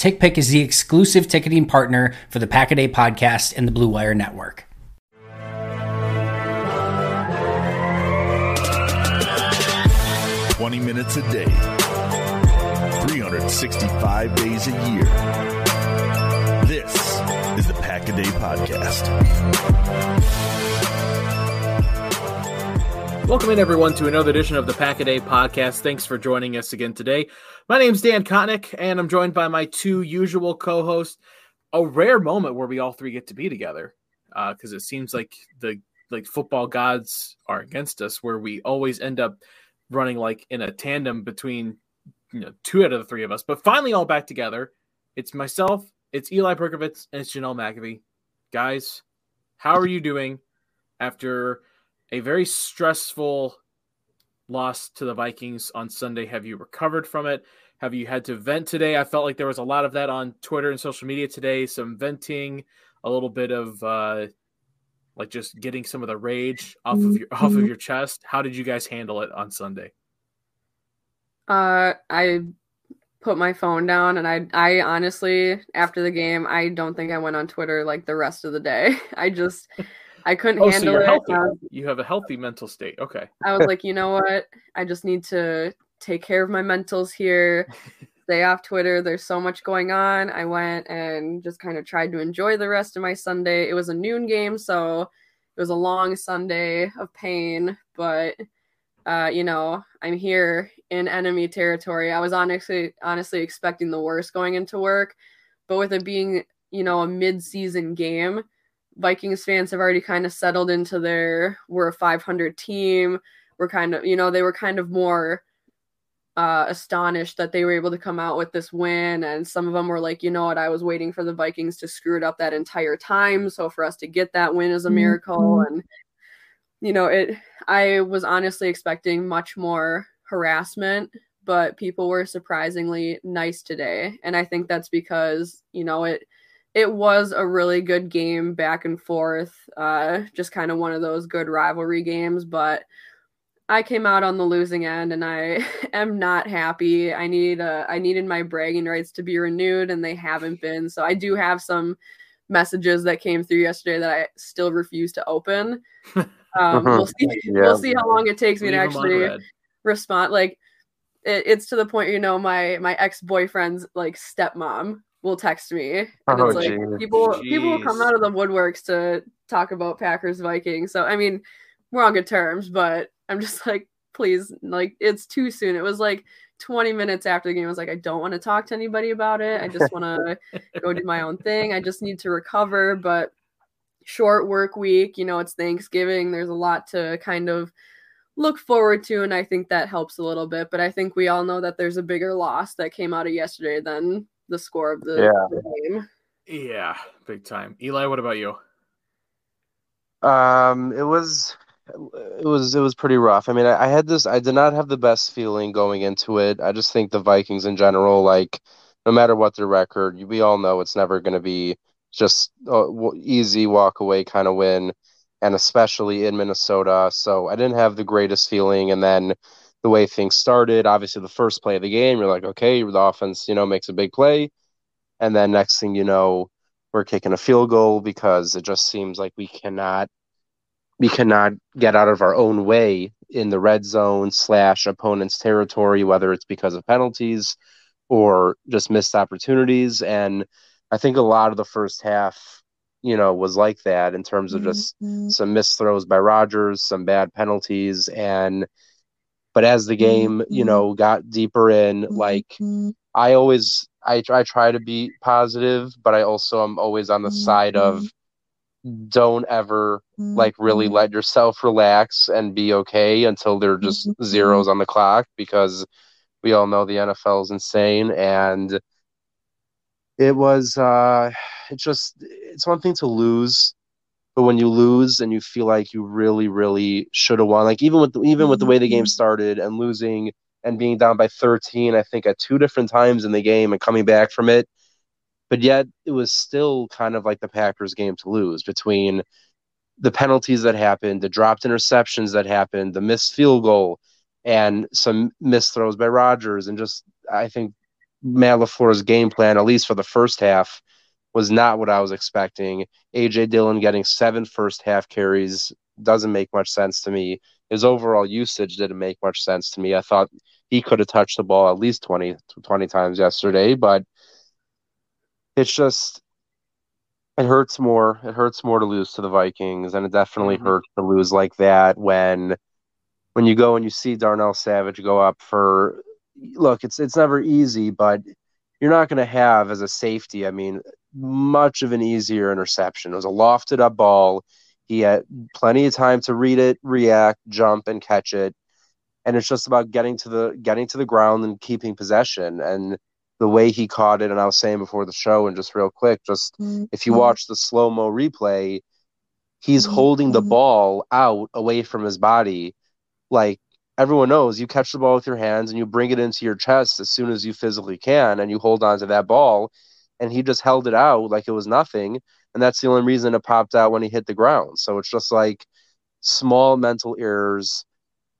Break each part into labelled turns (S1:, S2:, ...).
S1: TickPick is the exclusive ticketing partner for the Pack a Day podcast and the Blue Wire Network.
S2: Twenty minutes a day, 365 days a year. This is the Pack a Day Podcast.
S3: Welcome in, everyone, to another edition of the Pack a Day Podcast. Thanks for joining us again today. My name's Dan Kotnick, and I'm joined by my two usual co hosts. A rare moment where we all three get to be together because uh, it seems like the like football gods are against us, where we always end up running like in a tandem between you know two out of the three of us. But finally, all back together. It's myself, it's Eli Berkovitz, and it's Janelle McAfee. Guys, how are you doing after a very stressful loss to the Vikings on Sunday? Have you recovered from it? Have you had to vent today? I felt like there was a lot of that on Twitter and social media today. Some venting, a little bit of uh, like just getting some of the rage off of your off of
S4: Mm-hmm.
S3: your chest. How did you guys handle it on Sunday?
S4: Uh, I put my phone down, and I, I honestly, after the game, I don't think I went on Twitter like the rest of the day. I just, I couldn't
S3: Oh, so
S4: handle
S3: you're
S4: it. was,
S3: You have a healthy mental state. Okay.
S4: I was like, you know what? I just need to take care of my mentals here. Stay off Twitter. There's so much going on. I went and just kind of tried to enjoy the rest of my Sunday. It was a noon game, so it was a long Sunday of pain, but uh, you know, I'm here in enemy territory. I was honestly honestly expecting the worst going into work, but with it being, you know, a mid-season game, Vikings fans have already kind of settled into their we're a 500 team. We're kind of, you know, they were kind of more uh, astonished that they were able to come out with this win. And some of them were like, you know what, I was waiting for the Vikings to screw it up that entire time. So for us to get that win is a miracle. And, you know, it, I was honestly expecting much more harassment, but people were surprisingly nice today. And I think that's because, you know, it, it was a really good game back and forth. Uh, just kind of one of those good rivalry games, but I came out on the losing end and I am not happy. I need uh, I needed my bragging rights to be renewed and they haven't been. So I do have some messages that came through yesterday that I still refuse to open. Um, we'll see. We'll see how long it takes me
S3: Leave
S4: to
S3: 'em on
S4: actually respond. Like it, it's to the point, you know, my my ex boyfriend's like stepmom will text me, and
S5: Oh,
S4: it's like
S5: geez.
S4: people people will come out of the woodworks to talk about Packers Vikings. So I mean, we're on good terms, but I'm just like, please, like it's too soon. It was like 20 minutes after the game. I was like, I don't want to talk to anybody about it. I just want to go do my own thing. I just need to recover, but short work week, you know, it's Thanksgiving. There's a lot to kind of look forward to, and I think that helps a little bit. But I think we all know that there's a bigger loss that came out of yesterday than the score of the,
S5: Yeah.
S4: the game.
S3: Yeah, big time. Eli, what about you?
S5: Um, it was, it was, it was pretty rough. I mean, I, I had this, I did not have the best feeling going into it. I just think the Vikings in general, like, no matter what their record, we all know it's never going to be just a w- easy walk away kind of win, and especially in Minnesota. So I didn't have the greatest feeling. And then the way things started. Obviously, the first play of the game, you're like, okay, the offense, you know, makes a big play. And then next thing you know, we're kicking a field goal because it just seems like we cannot we cannot get out of our own way in the red zone slash opponent's territory, whether it's because of penalties or just missed opportunities. And I think a lot of the first half, you know, was like that in terms of just mm-hmm. some missed throws by Rodgers, some bad penalties, and but as the game, mm-hmm. you know, got deeper in, mm-hmm. like I always I I try to be positive, but I also am always on the side of don't ever like really mm-hmm. let yourself relax and be okay until there are just mm-hmm. zeros on the clock because we all know the NFL is insane and it was uh it's just it's one thing to lose but when you lose and you feel like you really really should have won like even with the, even with the way the game mm-hmm. started and losing and being down by 13 I think at two different times in the game and coming back from it but yet it was still kind of like the Packers game to lose between the penalties that happened, the dropped interceptions that happened, the missed field goal, and some missed throws by Rodgers. And just, I think Matt LaFleur's game plan, at least for the first half, was not what I was expecting. AJ Dillon getting seven first half carries doesn't make much sense to me. His overall usage didn't make much sense to me. I thought he could have touched the ball at least 20, 20 times yesterday, but it's just it hurts more. It hurts more to lose to the Vikings, and it definitely mm-hmm. hurts to lose like that when when you go and you see Darnell Savage go up for look, it's it's never easy, but you're not going to have as a safety. I mean, much of an easier interception. It was a lofted up ball. He had plenty of time to read it, react, jump, and catch it. And it's just about getting to the getting to the ground and keeping possession. And the way he caught it, and I was saying before the show, and just real quick, just mm-hmm. if you watch the slow mo replay, he's mm-hmm. holding the ball out away from his body. Like everyone knows, you catch the ball with your hands and you bring it into your chest as soon as you physically can, and you hold on to that ball. And he just held it out like it was nothing. And that's the only reason it popped out when he hit the ground. So it's just like small mental errors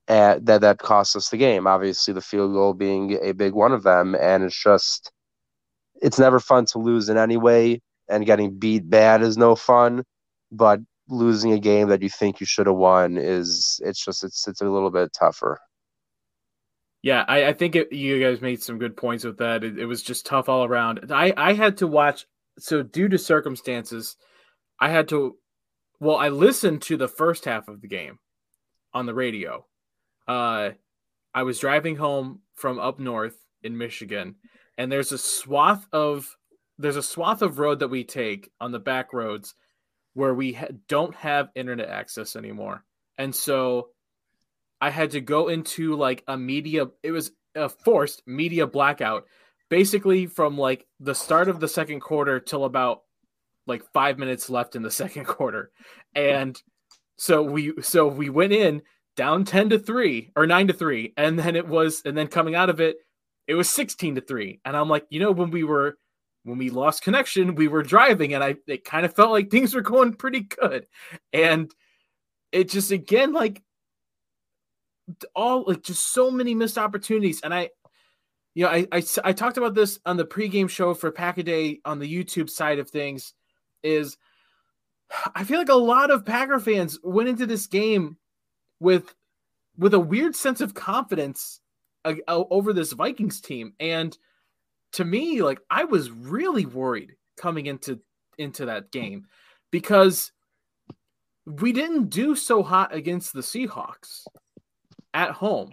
S5: at, that that cost us the game. Obviously, the field goal being a big one of them, and it's just it's never fun to lose in any way, and getting beat bad is no fun. But losing a game that you think you should have won is it's just it's it's a little bit tougher.
S3: Yeah, I, I think it, you guys made some good points with that. It, it was just tough all around. I I had to watch so due to circumstances, I had to. Well, I listened to the first half of the game on the radio uh, I was driving home from up north in Michigan, and there's a swath of there's a swath of road that we take on the back roads where we ha- don't have internet access anymore, and so I had to go into like a media. It was a forced media blackout, basically from like the start of the second quarter till about like five minutes left in the second quarter, and so we so we went in down 10 to 3 or 9 to 3 and then it was and then coming out of it it was 16 to 3 and i'm like you know when we were when we lost connection we were driving and i it kind of felt like things were going pretty good. And it just again like all like just so many missed opportunities. And i you know I, I i talked about this on the pregame show for pack a day on the youtube side of things is i feel like a lot of packer fans went into this game with with a weird sense of confidence uh, over this Vikings team. And to me like I was really worried coming into into that game because we didn't do so hot against the Seahawks at home.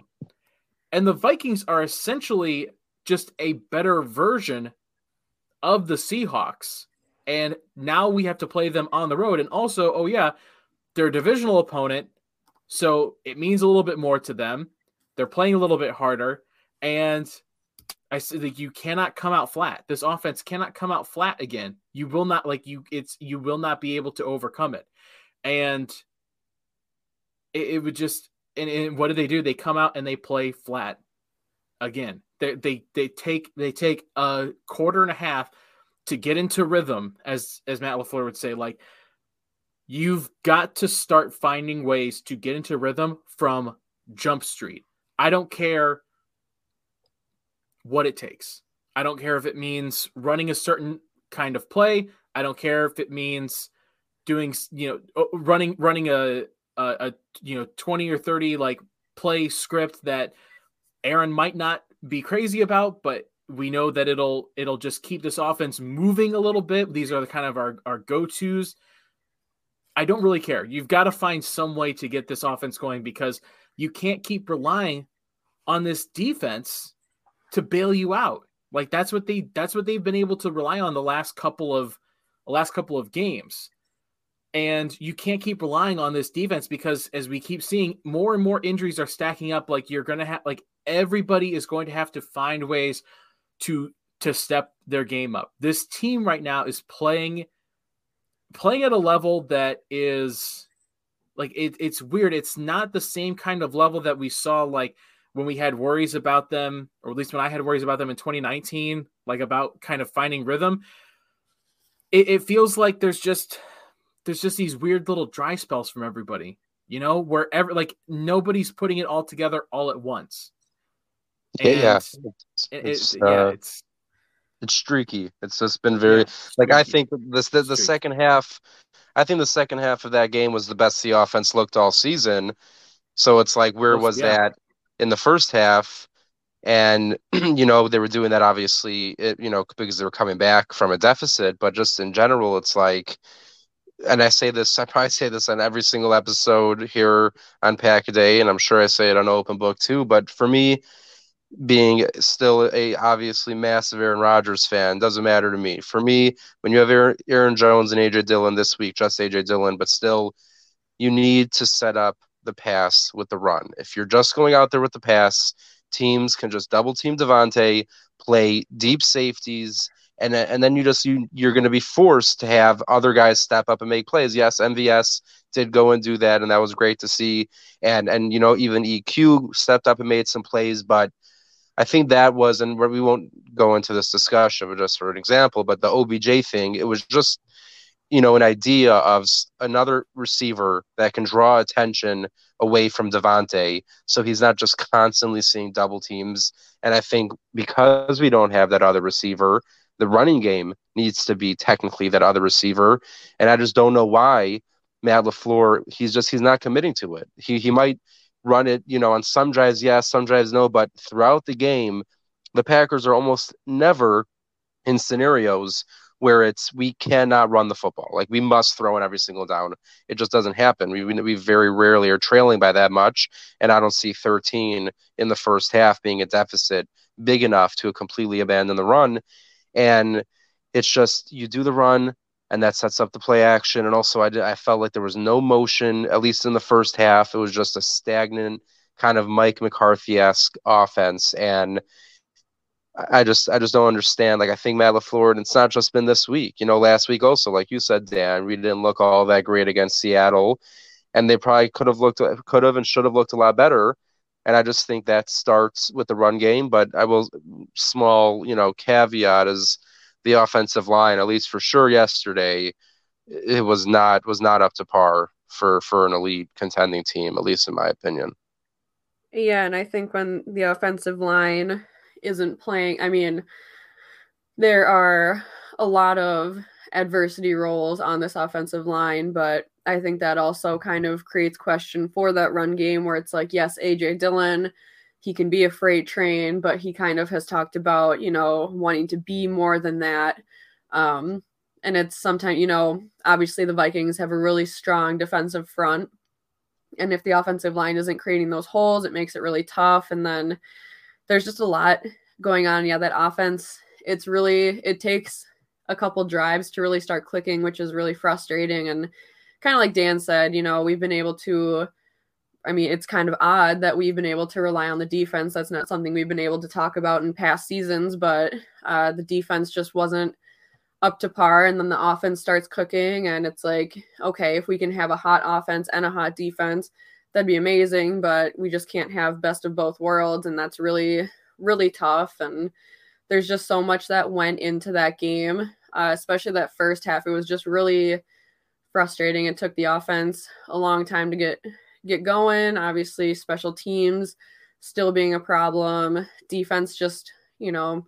S3: And the Vikings are essentially just a better version of the Seahawks. And now we have to play them on the road. And also, oh, yeah, their divisional opponent so it means a little bit more to them. They're playing a little bit harder. And I said like you cannot come out flat. This offense cannot come out flat again. You will not like you it's you will not be able to overcome it. And it, it would just and, and what do they do? They come out and they play flat again. They they they take they take a quarter and a half to get into rhythm, as as Matt LaFleur would say, like You've got to start finding ways to get into rhythm from Jump Street. I don't care what it takes. I don't care if it means running a certain kind of play. I don't care if it means doing, you know, running running a a, a you know 20 or 30 like play script that Aaron might not be crazy about, but we know that it'll it'll just keep this offense moving a little bit. These are the kind of our, our go-tos. I don't really care. You've got to find some way to get this offense going because you can't keep relying on this defense to bail you out. Like that's what they that's what they've been able to rely on the last couple of last couple of games. And you can't keep relying on this defense because as we keep seeing more and more injuries are stacking up like you're going to have like everybody is going to have to find ways to to step their game up. This team right now is playing playing at a level that is like it, it's weird. It's not the same kind of level that we saw like when we had worries about them, or at least when I had worries about them in 2019, like about kind of finding rhythm. It, it feels like there's just there's just these weird little dry spells from everybody, you know, wherever like nobody's putting it all together all at once.
S5: And yeah, it's, it's, it, uh, yeah, it's it's streaky. It's just been very yeah, like I think this the, the second half. I think the second half of that game was the best the offense looked all season. So it's like where was yeah. that in the first half? And you know they were doing that obviously, it, you know, because they were coming back from a deficit. But just in general, it's like, and I say this, I probably say this on every single episode here on Pack a Day, and I'm sure I say it on Open Book too. But for me, being still a obviously massive Aaron Rodgers fan doesn't matter to me. For me, when you have Aaron, Aaron Jones and AJ Dillon this week, just AJ Dillon, but still, you need to set up the pass with the run. If you're just going out there with the pass, teams can just double team Davante, play deep safeties, and and then you just you you're going to be forced to have other guys step up and make plays. Yes, MVS did go and do that, and that was great to see. And and you know even EQ stepped up and made some plays, but I think that was, and we won't go into this discussion, but just for an example, but the OBJ thing, it was just, you know, an idea of another receiver that can draw attention away from Davante, so he's not just constantly seeing double teams. And I think because we don't have that other receiver, the running game needs to be technically that other receiver, and I just don't know why Matt LaFleur he's just he's not committing to it. He he might run it, you know, on some drives, yes, some drives, no. But throughout the game, the Packers are almost never in scenarios where it's we cannot run the football. Like we must throw in every single down. It just doesn't happen. We we very rarely are trailing by that much, and I don't see 13 in the first half being a deficit big enough to completely abandon the run. And it's just you do the run, and that sets up the play action. And also, I, did, I felt like there was no motion, at least in the first half. It was just a stagnant kind of Mike McCarthy esque offense. And I just, I just don't understand. Like, I think Matt LaFleur, and it's not just been this week. You know, last week also, like you said, Dan, we didn't look all that great against Seattle, and they probably could have looked, could have, and should have looked a lot better. And I just think that starts with the run game. But I will, small, you know, caveat is the offensive line, at least for sure yesterday, it was not was not up to par for for an elite contending team, at least in my opinion.
S4: Yeah, and I think when the offensive line isn't playing, I mean, there are a lot of adversity roles on this offensive line, but I think that also kind of creates question for that run game where it's like, yes, AJ Dillon he can be a freight train, but he kind of has talked about, you know, wanting to be more than that. Um, and it's sometimes, you know, obviously the Vikings have a really strong defensive front. And if the offensive line isn't creating those holes, it makes it really tough. And then there's just a lot going on. Yeah, that offense, it's really, it takes a couple drives to really start clicking, which is really frustrating. And kind of like Dan said, you know, we've been able to I mean, it's kind of odd that we've been able to rely on the defense. That's not something we've been able to talk about in past seasons, but uh, the defense just wasn't up to par. And then the offense starts cooking, and it's like, okay, if we can have a hot offense and a hot defense, that'd be amazing. But we just can't have best of both worlds, and that's really, really tough. And there's just so much that went into that game, uh, especially that first half. It was just really frustrating. It took the offense a long time to get get going. Obviously, special teams still being a problem. Defense just, you know,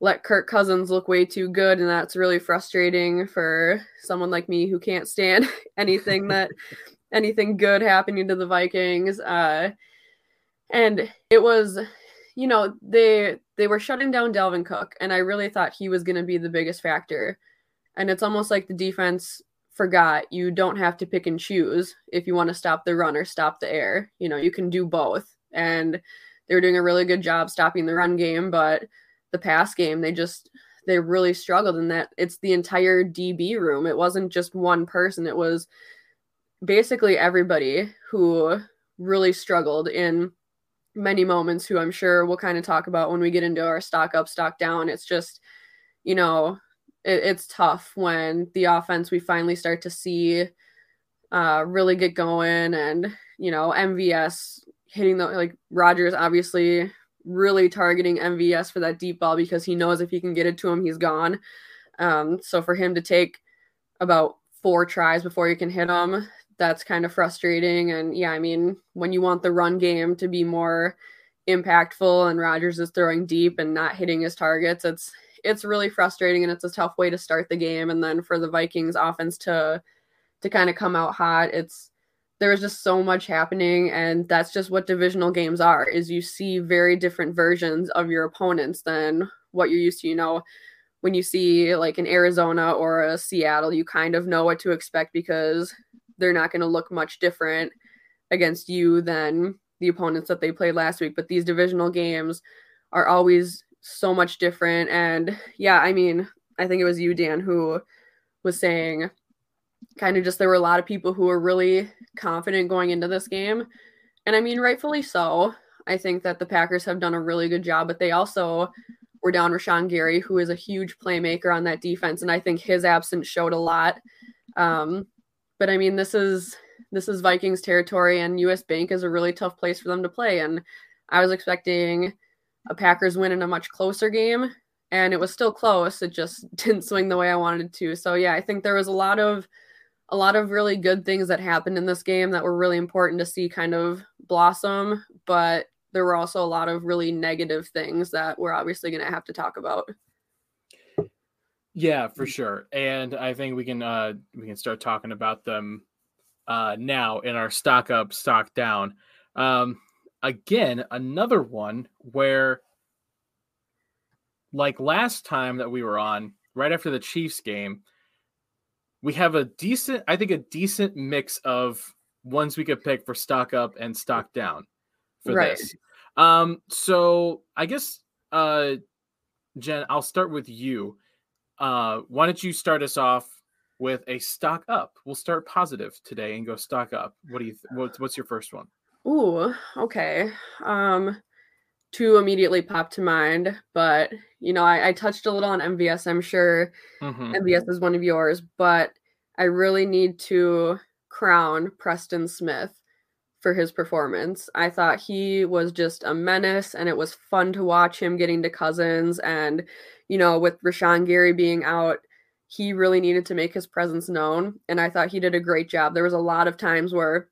S4: let Kirk Cousins look way too good, and that's really frustrating for someone like me who can't stand anything that anything good happening to the Vikings. Uh, and it was, you know, they they were shutting down Dalvin Cook, and I really thought he was going to be the biggest factor. And it's almost like the defense forgot you don't have to pick and choose if you want to stop the run or stop the air. You know, you can do both. And they were doing a really good job stopping the run game, but the pass game, they just they really struggled in that it's the entire DB room. It wasn't just one person. It was basically everybody who really struggled in many moments who I'm sure we'll kind of talk about when we get into our stock up, stock down. It's just, you know, it, it's tough when the offense we finally start to see uh, really get going and, you know, MVS hitting the like Rodgers obviously really targeting MVS for that deep ball because he knows if he can get it to him, he's gone. Um, so for him to take about four tries before you can hit him, that's kind of frustrating. And yeah, I mean, when you want the run game to be more impactful and Rodgers is throwing deep and not hitting his targets, it's it's really frustrating and it's a tough way to start the game. And then for the Vikings offense to to kind of come out hot, it's there was just so much happening and that's just what divisional games are is you see very different versions of your opponents than what you're used to you know when you see like an arizona or a seattle you kind of know what to expect because they're not going to look much different against you than the opponents that they played last week. But these divisional games are always so much different. And yeah, I mean, I think it was you, Dan, who was saying kind of just there were a lot of people who were really confident going into this game. And I mean, rightfully so. I think that the Packers have done a really good job, but they also were down Rashan Gary, who is a huge playmaker on that defense. And I think his absence showed a lot. Um, but I mean, this is this is Vikings territory, and U.S. Bank is a really tough place for them to play. And I was expecting a Packers win in a much closer game, and it was still close. It just didn't swing the way I wanted it to. So yeah, I think there was a lot of a lot of really good things that happened in this game that were really important to see kind of blossom, but there were also a lot of really negative things that we're obviously going to have to talk about.
S3: Yeah, for sure. And I think we can uh we can start talking about them uh now in our stock up, stock down. Um again, another one where like last time that we were on, right after the Chiefs game, we have a decent I think a decent mix of ones we could pick for stock up and stock down for right. this. Um so I guess uh Jen, I'll start with you uh, why don't you start us off with a stock up? We'll start positive today and go stock up. What do you? Th- what's what's your first one?
S4: Ooh, okay. Um, two immediately popped to mind, but you know, I, I touched a little on MVS. I'm sure mm-hmm. MVS is one of yours, but I really need to crown Preston Smith for his performance. I thought he was just a menace, and it was fun to watch him getting to Cousins and you know, with Rashan Gary being out, he really needed to make his presence known. And I thought he did a great job. There was a lot of times where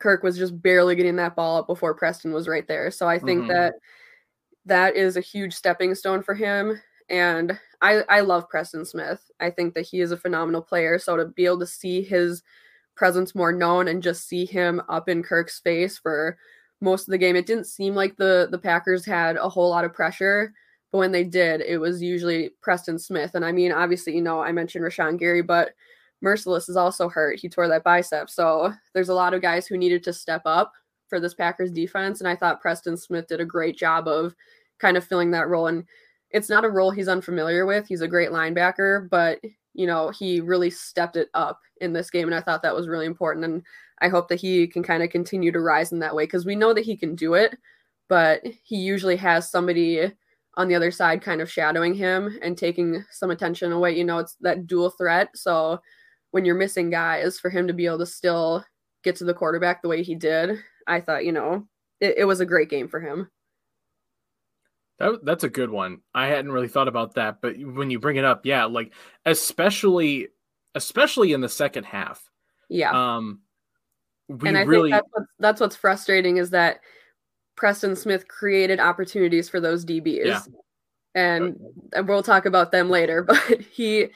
S4: Kirk was just barely getting that ball up before Preston was right there. So I think mm-hmm. that that is a huge stepping stone for him. And I, I love Preston Smith. I think that he is a phenomenal player. So to be able to see his presence more known and just see him up in Kirk's face for most of the game, it didn't seem like the the Packers had a whole lot of pressure. But when they did, it was usually Preston Smith. And I mean, obviously, you know, I mentioned Rashan Gary, but Mercilus is also hurt. He tore that bicep. So there's a lot of guys who needed to step up for this Packers defense. And I thought Preston Smith did a great job of kind of filling that role. And it's not a role he's unfamiliar with. He's a great linebacker, but you know, he really stepped it up in this game. And I thought that was really important. And I hope that he can kind of continue to rise in that way because we know that he can do it, but he usually has somebody on the other side kind of shadowing him and taking some attention away. You know, it's that dual threat. So when you're missing guys, for him to be able to still get to the quarterback the way he did, I thought, you know, it, it was a great game for him.
S3: That, that's a good one. I hadn't really thought about that, but when you bring it up, yeah, like especially especially in the second half.
S4: Yeah.
S3: Um
S4: we and I really think that's what's, that's what's frustrating is that Preston Smith created opportunities for those DBs. Yeah. And we'll talk about them later, but he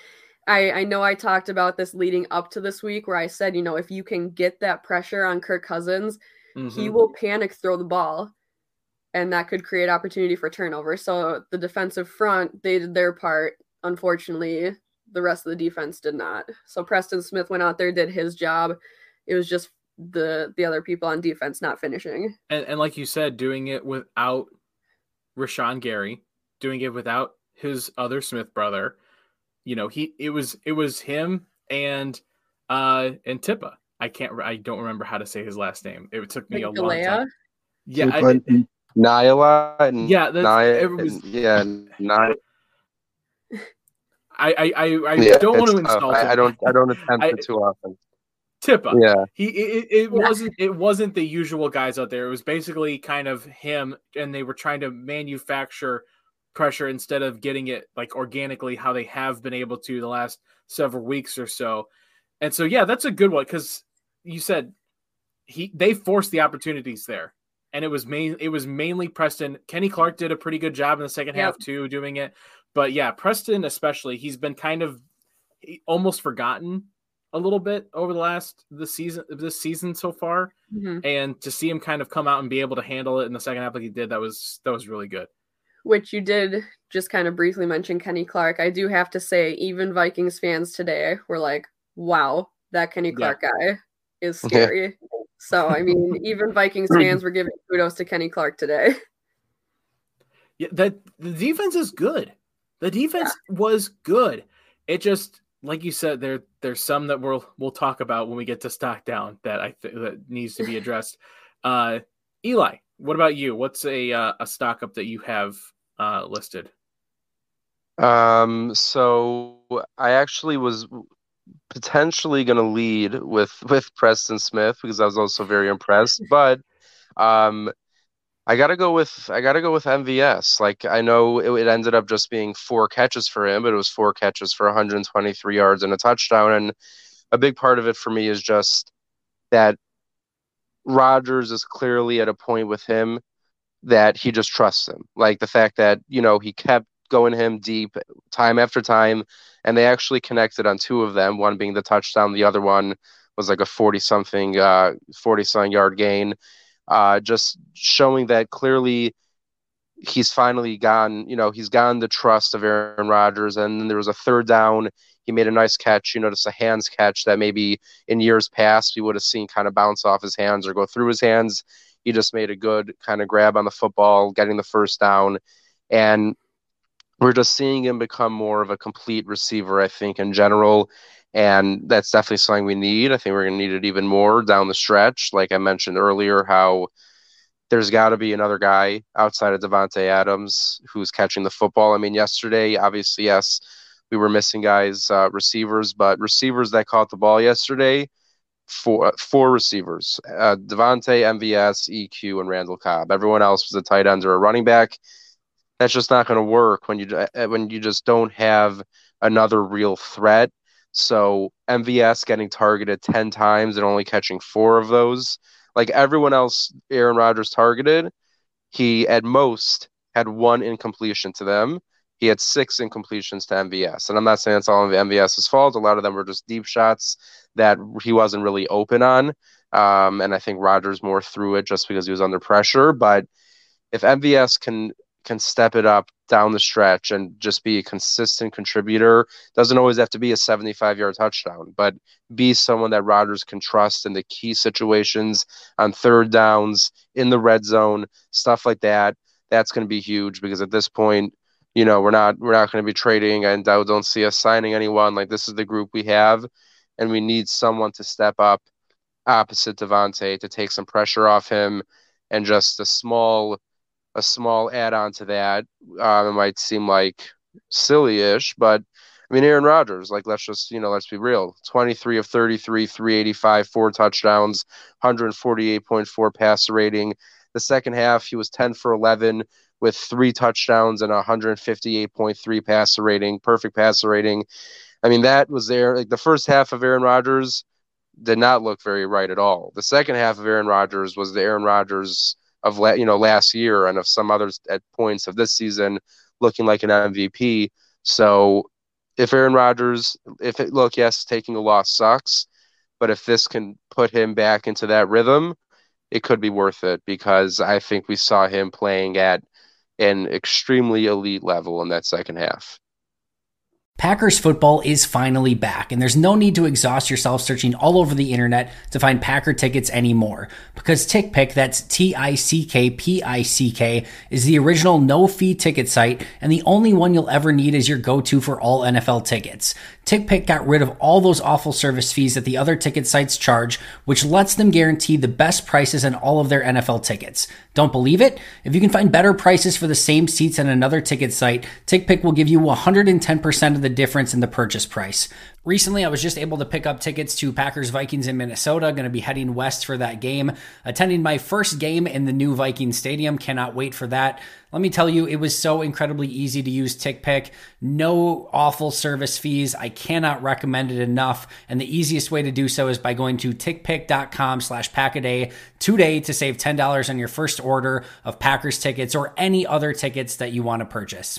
S4: I, I know I talked about this leading up to this week where I said, you know, if you can get that pressure on Kirk Cousins, mm-hmm. he will panic throw the ball and that could create opportunity for turnover. So the defensive front, they did their part. Unfortunately, the rest of the defense did not. So Preston Smith went out there, did his job. It was just the the other people on defense not finishing.
S3: And, and like you said, doing it without Rashan Gary, doing it without his other Smith brother. You know, he it was it was him and uh and Tippa. I can't I don't remember how to say his last name. It took me like a long time.
S5: Yeah, I, Nyla and
S3: yeah, it was,
S5: yeah, Nyla.
S3: I I I, I yeah, don't want to uh, insult.
S5: I, I, don't I don't attempt it too often.
S3: Tippa.
S5: Yeah.
S3: He it, it yeah. wasn't it wasn't the usual guys out there. It was basically kind of him and they were trying to manufacture pressure instead of getting it like organically how they have been able to the last several weeks or so. And so yeah, that's a good one cuz you said he they forced the opportunities there. And it was main it was mainly Preston. Kenny Clark did a pretty good job in the second yep. half too doing it. But yeah, Preston especially, he's been kind of almost forgotten a little bit over the last the season this season so far. Mm-hmm. And to see him kind of come out and be able to handle it in the second half like he did, that was that was really good.
S4: Which you did just kind of briefly mention Kenny Clark. I do have to say, even Vikings fans today were like, wow, that Kenny Clark yeah. guy is scary. So I mean, even Vikings fans were giving kudos to Kenny Clark today.
S3: Yeah, that the defense is good. The defense yeah. was good. It just like you said, there there's some that we'll we'll talk about when we get to stock down that I th- that needs to be addressed. uh, Eli, what about you? What's a uh, a stock up that you have uh, listed?
S5: Um, so I actually was potentially going to lead with with Preston Smith because I was also very impressed, but um, I gotta go with I gotta go with MVS. Like I know it, it, ended up just being four catches for him, but it was four catches for 123 yards and a touchdown. And a big part of it for me is just that Rodgers is clearly at a point with him that he just trusts him. Like the fact that you know he kept going him deep time after time, and they actually connected on two of them. One being the touchdown, the other one was like a 40 something, uh, 40 something yard gain uh, just showing that clearly he's finally gone, you know, he's gotten the trust of Aaron Rodgers. And then there was a third down. He made a nice catch, you know, just a hands catch that maybe in years past we would have seen kind of bounce off his hands or go through his hands. He just made a good kind of grab on the football, getting the first down. And we're just seeing him become more of a complete receiver, I think, in general and that's definitely something we need. I think we're going to need it even more down the stretch. Like I mentioned earlier, how there's got to be another guy outside of Davante Adams who's catching the football. I mean, yesterday, obviously, yes, we were missing guys, uh, receivers, but receivers that caught the ball yesterday, four four receivers: uh, Davante, MVS, EQ, and Randall Cobb. Everyone else was a tight end or a running back. That's just not going to work when you uh, when you just don't have another real threat so MVS getting targeted 10 times and only catching four of those. Like everyone else, Aaron Rodgers targeted, he at most had one incompletion to them. He had six incompletions to MVS. And I'm not saying it's all MVS's fault. A lot of them were just deep shots that he wasn't really open on. Um, and I think Rodgers more threw it just because he was under pressure. But if MVS can can step it up down the stretch and just be a consistent contributor. Doesn't always have to be a 75 yard touchdown, but be someone that Rodgers can trust in the key situations on third downs, in the red zone, stuff like that. That's going to be huge because at this point, you know, we're not we're not going to be trading and I don't see us signing anyone. Like this is the group we have, and we need someone to step up opposite Davante to take some pressure off him and just a small a small add-on to that. Um, it might seem like silly-ish, but I mean, Aaron Rodgers, like, let's just, you know, let's be real. 23 of 33, 385, four touchdowns, 148.4 passer rating. The second half, he was 10 for 11 with three touchdowns and 158.3 passer rating, perfect passer rating. I mean, that was there. Like, the first half of Aaron Rodgers did not look very right at all. The second half of Aaron Rodgers was the Aaron Rodgers of la- you know last year and of some others at points of this season looking like an MVP. So if Aaron Rodgers, if it look, yes, taking a loss sucks, but if this can put him back into that rhythm, it could be worth it because I think we saw him playing at an extremely elite level in that second half.
S1: Packers football is finally back, and there's no need to exhaust yourself searching all over the internet to find Packer tickets anymore. Because TickPick, that's T I C K P I C K, is the original no fee ticket site and the only one you'll ever need is your go to for all NFL tickets. TickPick got rid of all those awful service fees that the other ticket sites charge, which lets them guarantee the best prices on all of their NFL tickets. Don't believe it? If you can find better prices for the same seats on another ticket site, TickPick will give you 110% of the difference in the purchase price. Recently, I was just able to pick up tickets to Packers Vikings in Minnesota. Going to be heading west for that game. Attending my first game in the new Vikings Stadium. Cannot wait for that. Let me tell you, it was so incredibly easy to use TickPick. No awful service fees. I cannot recommend it enough. And the easiest way to do so is by going to tickpick.com slash packaday today to save $10 on your first order of Packers tickets or any other tickets that you want to purchase.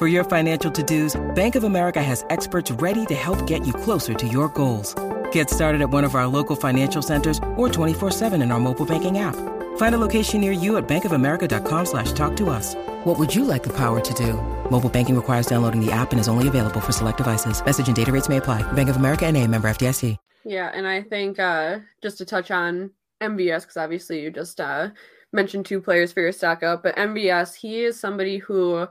S6: For your financial to-dos, Bank of America has experts ready to help get you closer to your goals. Get started at one of our local financial centers or 24-7 in our mobile banking app. Find a location near you at bankofamerica.com slash talk to us. What would you like the power to do? Mobile banking requires downloading the app and is only available for select devices. Message and data rates may apply. Bank of America and a member FDIC.
S4: Yeah, and I think uh, just to touch on MVS, because obviously you just uh, mentioned two players for your stack up, but MVS, he is somebody who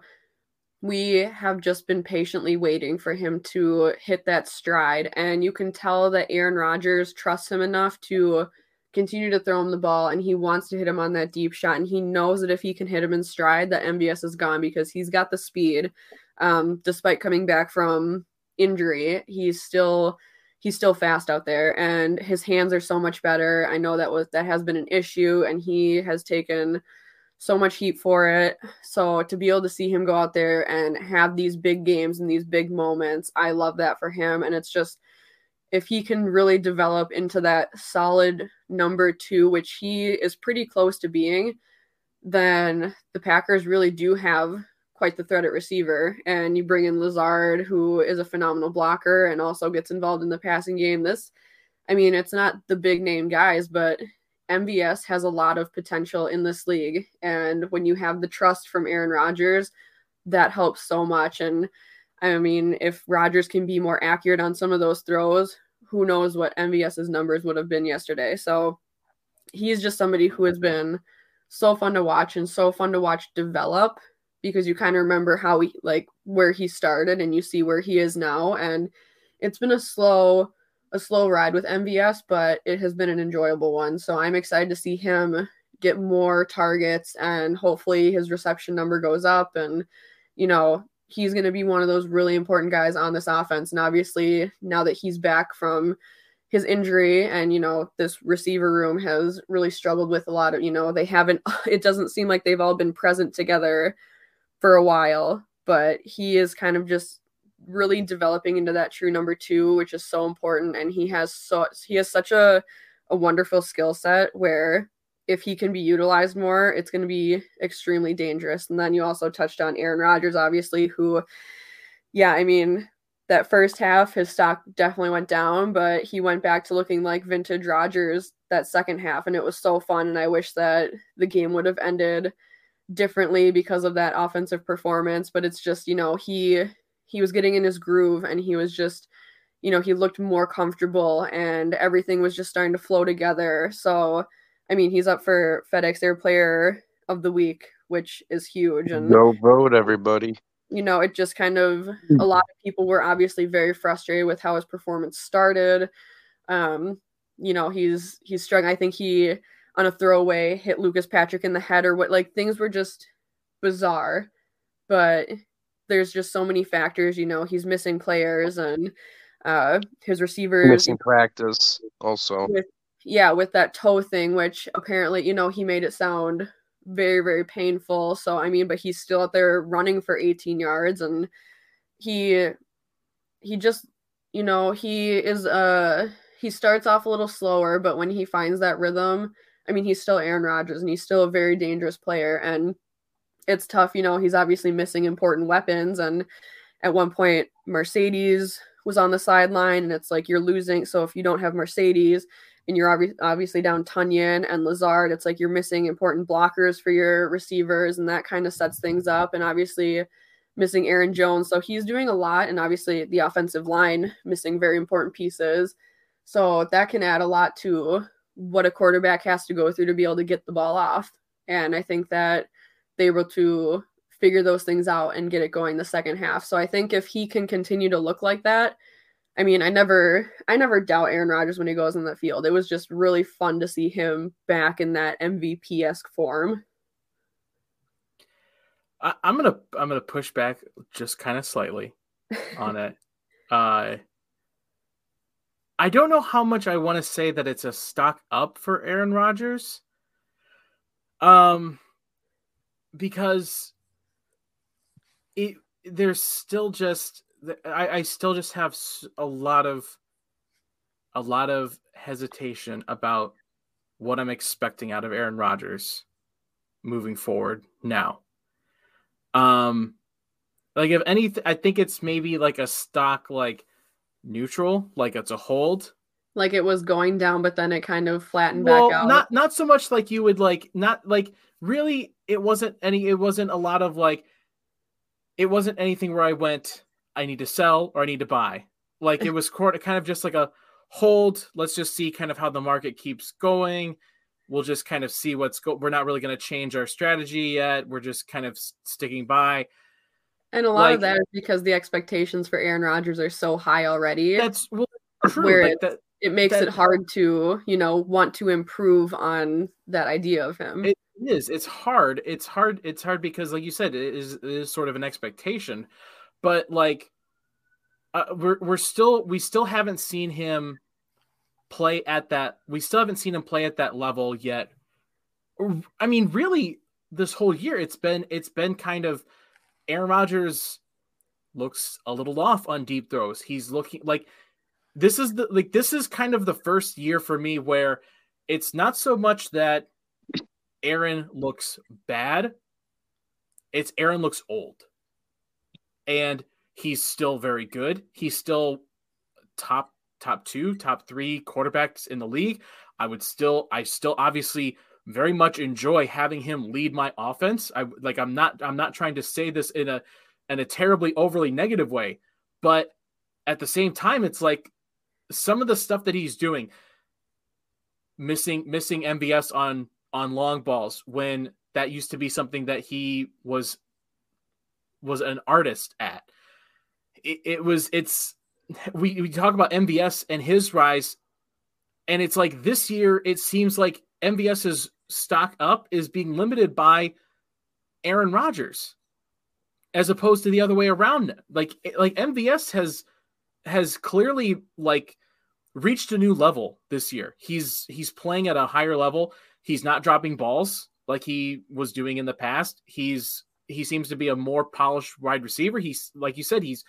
S4: we have just been patiently waiting for him to hit that stride. And you can tell that Aaron Rodgers trusts him enough to continue to throw him the ball and he wants to hit him on that deep shot. And he knows that if he can hit him in stride, that MVS is gone because he's got the speed. Um, despite coming back from injury, he's still he's still fast out there and his hands are so much better. I know that was that has been an issue and he has taken so much heat for it. So to be able to see him go out there and have these big games and these big moments, I love that for him. And it's just if he can really develop into that solid number two, which he is pretty close to being, then the Packers really do have quite the threat at receiver. And you bring in Lazard, who is a phenomenal blocker and also gets involved in the passing game. This, I mean, it's not the big name guys, but MVS has a lot of potential in this league. And when you have the trust from Aaron Rodgers, that helps so much. And I mean, if Rodgers can be more accurate on some of those throws, who knows what MVS's numbers would have been yesterday. So he's just somebody who has been so fun to watch and so fun to watch develop because you kind of remember how he like where he started and you see where he is now and it's been a slow a slow ride with MVS, but it has been an enjoyable one. So I'm excited to see him get more targets and hopefully his reception number goes up and you know he's going to be one of those really important guys on this offense and obviously now that he's back from his injury and you know this receiver room has really struggled with a lot of you know they haven't it doesn't seem like they've all been present together for a while but he is kind of just really developing into that true number two, which is so important. And he has so he has such a a wonderful skill set where if he can be utilized more, it's going to be extremely dangerous. And then you also touched on Aaron Rodgers, obviously, who, yeah, I mean, that first half, his stock definitely went down, but he went back to looking like vintage Rodgers that second half. And it was so fun. And I wish that the game would have ended differently because of that offensive performance. But it's just, you know, he he was getting in his groove and he was just you know he looked more comfortable and everything was just starting to flow together. So i mean he's up for fedex air player of the week which is huge. And
S5: no vote everybody.
S4: you know it just kind of a lot of people were obviously very frustrated with how his performance started. Um you know he's he's strung i think he on a throwaway hit lucas patrick in the head or what like things were just bizarre. But there's just so many factors. You know, he's missing players and uh, his receivers
S5: missing practice also.
S4: With, yeah, with that toe thing, which apparently, you know, he made it sound very, very painful. So I mean, but he's still out there running for 18 yards, and he he just, you know, he is uh he starts off a little slower, but when he finds that rhythm, I mean, he's still Aaron Rodgers, and he's still a very dangerous player, and it's tough. You know, he's obviously missing important weapons. And at one point, Marcedes was on the sideline, and it's like you're losing. So if you don't have Marcedes and you're obvi- obviously down Tonyan and Lazard, it's like you're missing important blockers for your receivers, and that kind of sets things up. And obviously, missing Aaron Jones. So he's doing a lot, and obviously, the offensive line missing very important pieces. So that can add a lot to what a quarterback has to go through to be able to get the ball off. And I think that they able to figure those things out and get it going the second half. So I think if he can continue to look like that, I mean, I never I never doubt Aaron Rodgers when he goes in the field. It was just really fun to see him back in that MVP esque form.
S3: I, am gonna I'm gonna push back just kind of slightly on it. Uh I don't know how much I want to say that it's a stock up for Aaron Rodgers. Um because it there's still just I, I still just have a lot of a lot of hesitation about what I'm expecting out of Aaron Rodgers moving forward now. Um like if anything I think it's maybe like a stock like neutral, like it's a hold.
S4: Like it was going down, but then it kind of flattened well, back out.
S3: Not not so much like you would like not like really it wasn't any it wasn't a lot of like it wasn't anything where I went I need to sell or I need to buy. Like it was kind of just like a hold, let's just see kind of how the market keeps going. We'll just kind of see what's go we're not really going to change our strategy yet. We're just kind of sticking by.
S4: And a lot like, of that is because the expectations for Aaron Rodgers are so high already.
S3: That's well, true. Where like that,
S4: it makes that, it hard to, you know, want to improve on that idea of him.
S3: It, is. It's hard. It's hard. It's hard because, like you said, it is, it is sort of an expectation, but like uh, we're we're still we still haven't seen him play at that. We still haven't seen him play at that level yet. I mean, really, this whole year it's been it's been kind of Aaron Rodgers looks a little off on deep throws. He's looking like this is the like this is kind of the first year for me where it's not so much that Aaron looks bad. It's Aaron looks old. And he's still very good. He's still top top 2, top 3 quarterbacks in the league. I would still I still obviously very much enjoy having him lead my offense. I like I'm not I'm not trying to say this in a in a terribly overly negative way, but at the same time it's like some of the stuff that he's doing missing missing MVS on on long balls when that used to be something that he was was an artist at. It, it was it's we, we talk about MVS and his rise, and it's like this year it seems like MVS's stock up is being limited by Aaron Rodgers as opposed to the other way around. Like like MVS has has clearly like reached a new level this year. He's he's playing at a higher level. He's not dropping balls like he was doing in the past. He's he seems to be a more polished wide receiver. He's like you said, he's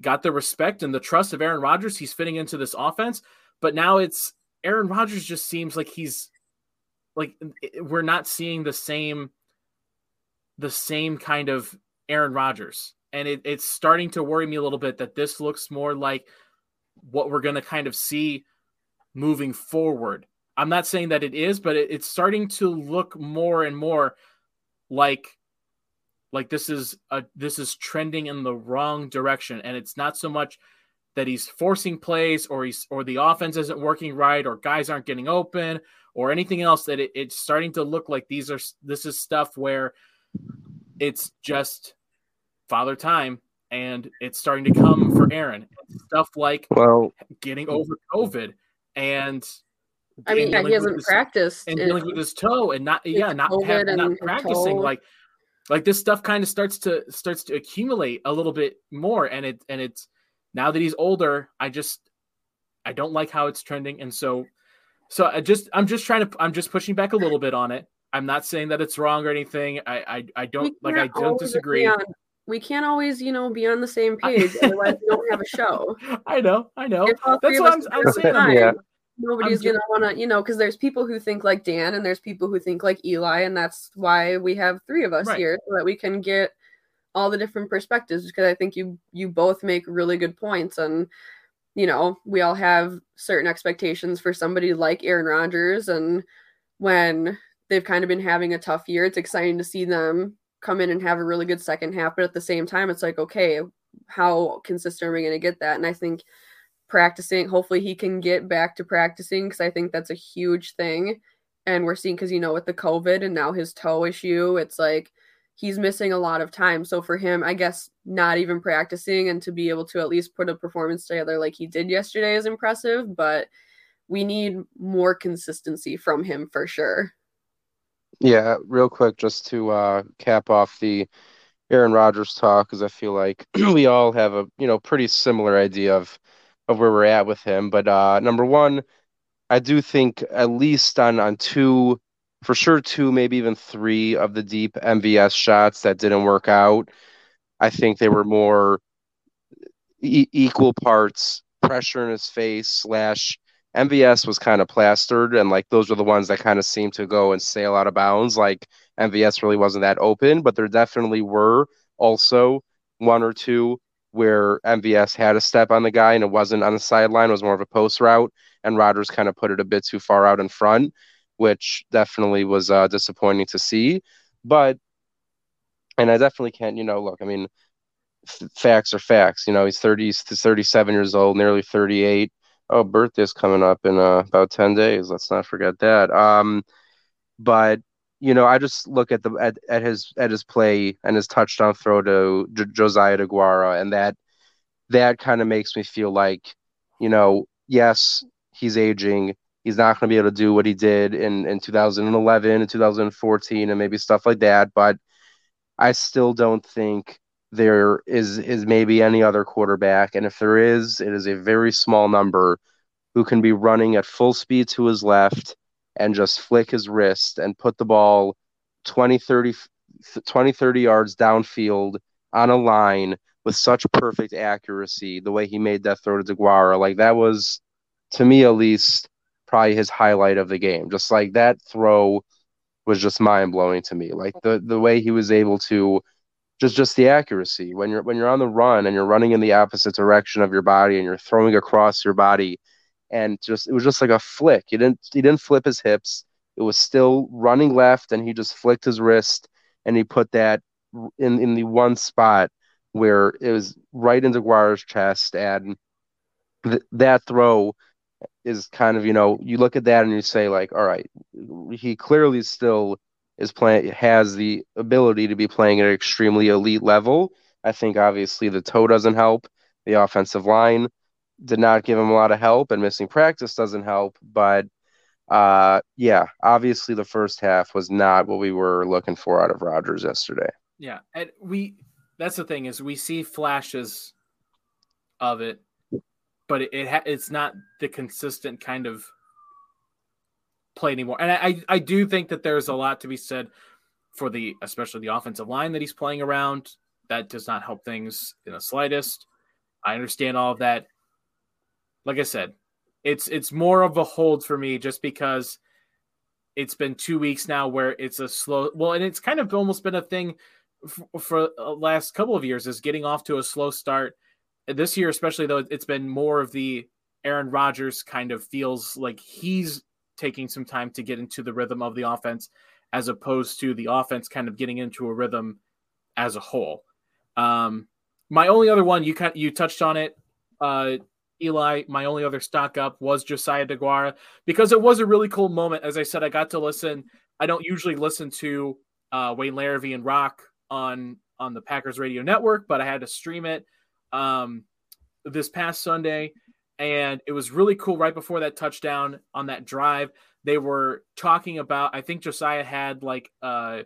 S3: got the respect and the trust of Aaron Rodgers. He's fitting into this offense, but now it's Aaron Rodgers just seems like he's like we're not seeing the same the same kind of Aaron Rodgers. And it, it's starting to worry me a little bit that this looks more like what we're going to kind of see moving forward. I'm not saying that it is, but it, it's starting to look more and more like like this is a this is trending in the wrong direction and it's not so much that he's forcing plays or he's or the offense isn't working right or guys aren't getting open or anything else that it, it's starting to look like these are this is stuff where it's just father time and it's starting to come for Aaron. Stuff like
S5: well
S3: getting over COVID and
S4: I mean, yeah, he hasn't his, practiced
S3: and dealing with his toe and not yeah, not have, not practicing like like this stuff kind of starts to starts to accumulate a little bit more and it and it's now that he's older, I just I don't like how it's trending and so so I just I'm just trying to I'm just pushing back a little bit on it. I'm not saying that it's wrong or anything. I I, I don't like I don't disagree.
S4: On, we can't always, you know, be on the same page. otherwise, we don't have a show.
S3: I know, I know. That's what I'm, I'm saying. Time,
S4: yeah. Nobody's gonna want to, you know, because there's people who think like Dan and there's people who think like Eli, and that's why we have three of us right. here so that we can get all the different perspectives. Because I think you you both make really good points, and you know, we all have certain expectations for somebody like Aaron Rodgers, and when they've kind of been having a tough year. It's exciting to see them come in and have a really good second half, but at the same time, it's like, okay, how consistent are we going to get that? And I think practicing, hopefully, he can get back to practicing because I think that's a huge thing. And we're seeing because you know with the COVID and now his toe issue, it's like he's missing a lot of time. So for him, I guess not even practicing and to be able to at least put a performance together like he did yesterday is impressive. But we need more consistency from him for sure.
S5: Yeah, real quick, just to uh, cap off the Aaron Rodgers talk, because I feel like we all have a you know pretty similar idea of of where we're at with him. But uh, number one, I do think at least on on two, for sure two, maybe even three of the deep MVS shots that didn't work out. I think they were more e- equal parts pressure in his face slash MVS was kind of plastered, and like those are the ones that kind of seemed to go and sail out of bounds. Like MVS really wasn't that open, but there definitely were also one or two where MVS had a step on the guy and it wasn't on the sideline, it was more of a post route, and Rodgers kind of put it a bit too far out in front, which definitely was uh, disappointing to see. But, and I definitely can't, you know, look, I mean, f- facts are facts. You know, he's 30, he's 37 years old, nearly 38 oh, birthday's coming up in uh, about 10 days. Let's not forget that. Um, but you know, I just look at the at, at his at his play and his touchdown throw to J- Josiah DeGuara, and that that kind of makes me feel like, you know, yes, he's aging. He's not going to be able to do what he did in in 2011 and 2014 and maybe stuff like that. But I still don't think there is is maybe any other quarterback, and if there is, it is a very small number who can be running at full speed to his left and just flick his wrist and put the ball 20 30 20 30 yards downfield on a line with such perfect accuracy the way he made that throw to DeGuara. Like that was to me at least probably his highlight of the game. Just like that throw was just mind blowing to me. Like the the way he was able to just just the accuracy. When you're when you're on the run and you're running in the opposite direction of your body and you're throwing across your body and just it was just like a flick. He didn't he didn't flip his hips. It was still running left and he just flicked his wrist and he put that in in the one spot where it was right into Guara's chest. And th- that throw is kind of you know you look at that and you say like all right he clearly still is playing has the ability to be playing at an extremely elite level. I think obviously the toe doesn't help. The offensive line did not give him a lot of help, and missing practice doesn't help. But uh, yeah, obviously the first half was not what we were looking for out of Rodgers yesterday.
S3: Yeah, and we that's the thing is we see flashes of it, but it, it ha- it's not the consistent kind of play anymore. And I, I do think that there's a lot to be said for the especially the offensive line that he's playing around. That does not help things in the slightest. I understand all of that. Like I said, it's it's more of a hold for me just because it's been two weeks now where it's a slow well and it's kind of almost been a thing for, for the last couple of years is getting off to a slow start this year especially though it's been more of the aaron rodgers kind of feels like he's taking some time to get into the rhythm of the offense as opposed to the offense kind of getting into a rhythm as a whole um my only other one you kind you touched on it uh Eli, my only other stock up was Josiah DeGuara because it was a really cool moment. As I said, I got to listen. I don't usually listen to uh, Wayne Larrivee and Rock on on the Packers radio network, but I had to stream it um, this past Sunday, and it was really cool. Right before that touchdown on that drive, they were talking about. I think Josiah had like a,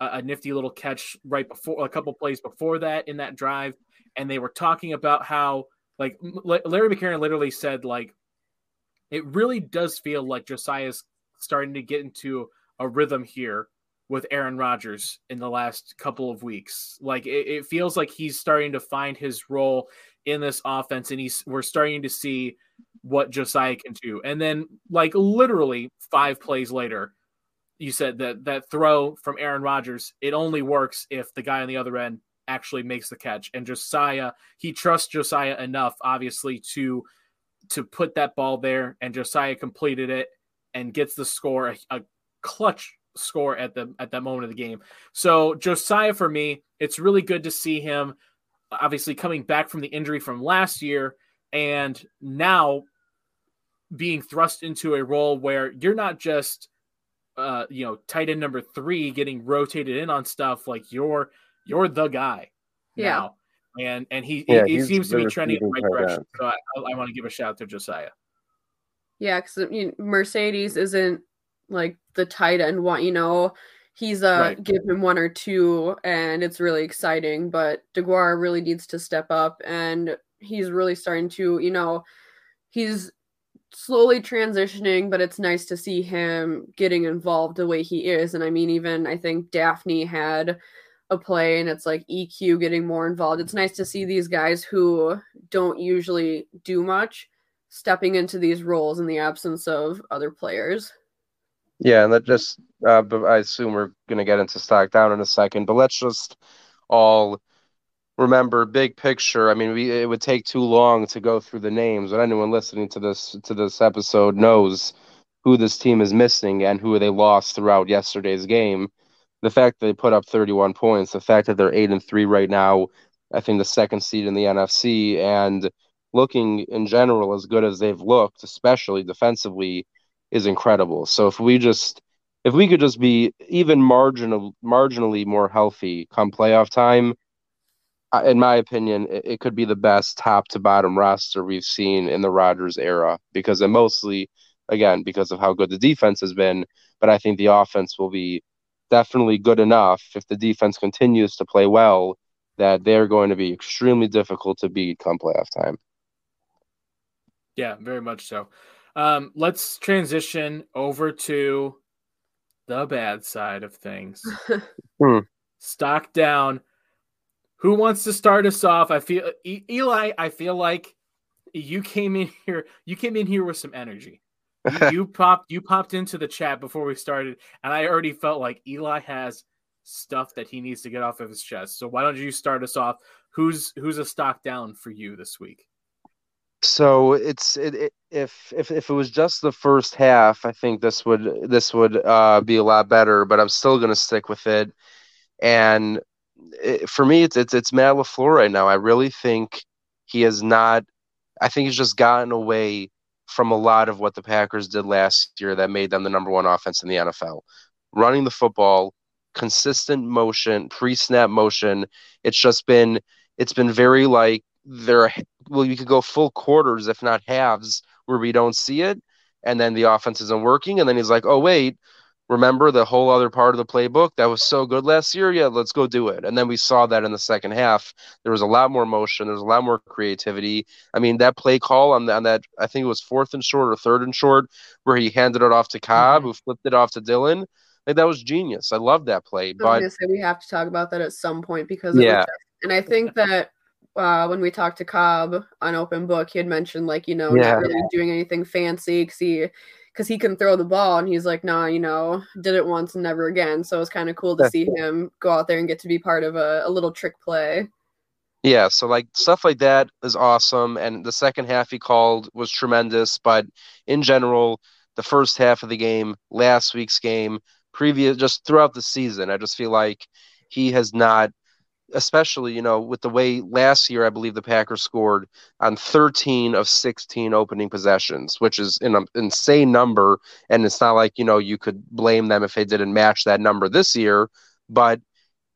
S3: a nifty little catch right before a couple plays before that in that drive, and they were talking about how like Larry McCarren literally said, like it really does feel like Josiah's starting to get into a rhythm here with Aaron Rodgers in the last couple of weeks. Like it, it, feels like he's starting to find his role in this offense, and he's we're starting to see what Josiah can do. And then, like literally five plays later, you said that that throw from Aaron Rodgers it only works if the guy on the other end actually makes the catch. And Josiah, he trusts Josiah enough, obviously, to to put that ball there. And Josiah completed it and gets the score, a, a clutch score at the at that moment of the game. So Josiah, for me, it's really good to see him, obviously coming back from the injury from last year, and now being thrust into a role where you're not just uh, you know, tight end number three getting rotated in on stuff like you're you're the guy yeah. now. And and he yeah, he, he seems to be trending in the right direction. So I, I want to give a shout out to Josiah.
S4: Yeah, because you know, Marcedes isn't like the tight end one. You know, he's uh right. give him one or two, and it's really exciting. But DeGuara really needs to step up, and he's really starting to. You know, he's slowly transitioning, but it's nice to see him getting involved the way he is. And I mean, even I think Dafney had a play and it's like EQ getting more involved. It's nice to see these guys who don't usually do much stepping into these roles in the absence of other players.
S5: Yeah, and that just uh, I assume we're going to get into stock down in a second, but let's just all remember big picture. I mean, we, it would take too long to go through the names, but anyone listening to this to this episode knows who this team is missing and who they lost throughout yesterday's game the fact that they put up 31 points, the fact that they're eight and three right now, I think the second seed in the NFC, and looking in general as good as they've looked, especially defensively, is incredible. So if we just if we could just be even marginal marginally more healthy come playoff time, in my opinion, it, it could be the best top to bottom roster we've seen in the Rodgers era because it mostly again because of how good the defense has been, but I think the offense will be definitely good enough if the defense continues to play well that they're going to be extremely difficult to beat come playoff time.
S3: Yeah, very much so. Um, let's transition over to the bad side of things. hmm. Stock down. Who wants to start us off? I feel Eli. I feel like you came in here. You came in here with some energy you, you popped you popped into the chat before we started, and I already felt like Eli has stuff that he needs to get off of his chest. So why don't you start us off? Who's who's a stock down for you this week?
S5: So it's it, it, if if if it was just the first half, I think this would this would uh, be a lot better. But I'm still going to stick with it. And it, for me, it's it's it's Matt LaFleur right now. I really think he has not. I think he's just gotten away from a lot of what the Packers did last year that made them the number one offense in the NFL. Running the football, consistent motion, pre-snap motion. It's just been it's been very like there well you could go full quarters if not halves where we don't see it and then the offense isn't working and then he's like, "Oh wait, remember the whole other part of the playbook that was so good last year? Yeah, let's go do it. And then we saw that in the second half. There was a lot more motion. There was a lot more creativity. I mean, that play call on, on that, I think it was fourth and short or third and short, where he handed it off to Cobb, mm-hmm. who flipped it off to Dillon Like, that was genius. I love that play. But
S4: we have to talk about that at some point because yeah. and I think that uh, when we talked to Cobb on Open Book, he had mentioned like you know
S5: Yeah.
S4: not really doing anything fancy because he because he can throw the ball, and he's like, nah, you know, did it once and never again. So it was kind of cool to
S5: Yeah.
S4: see him go out there and get to be part of a, a little trick play.
S5: Yeah, so like stuff like that is awesome. And the second half he called was tremendous. But in general, the first half of the game, last week's game, previous, just throughout the season, I just feel like he has not, especially, you know, with the way last year, I believe the Packers scored on 13 of 16 opening possessions, which is an um, insane number. And it's not like, you know, you could blame them if they didn't match that number this year. But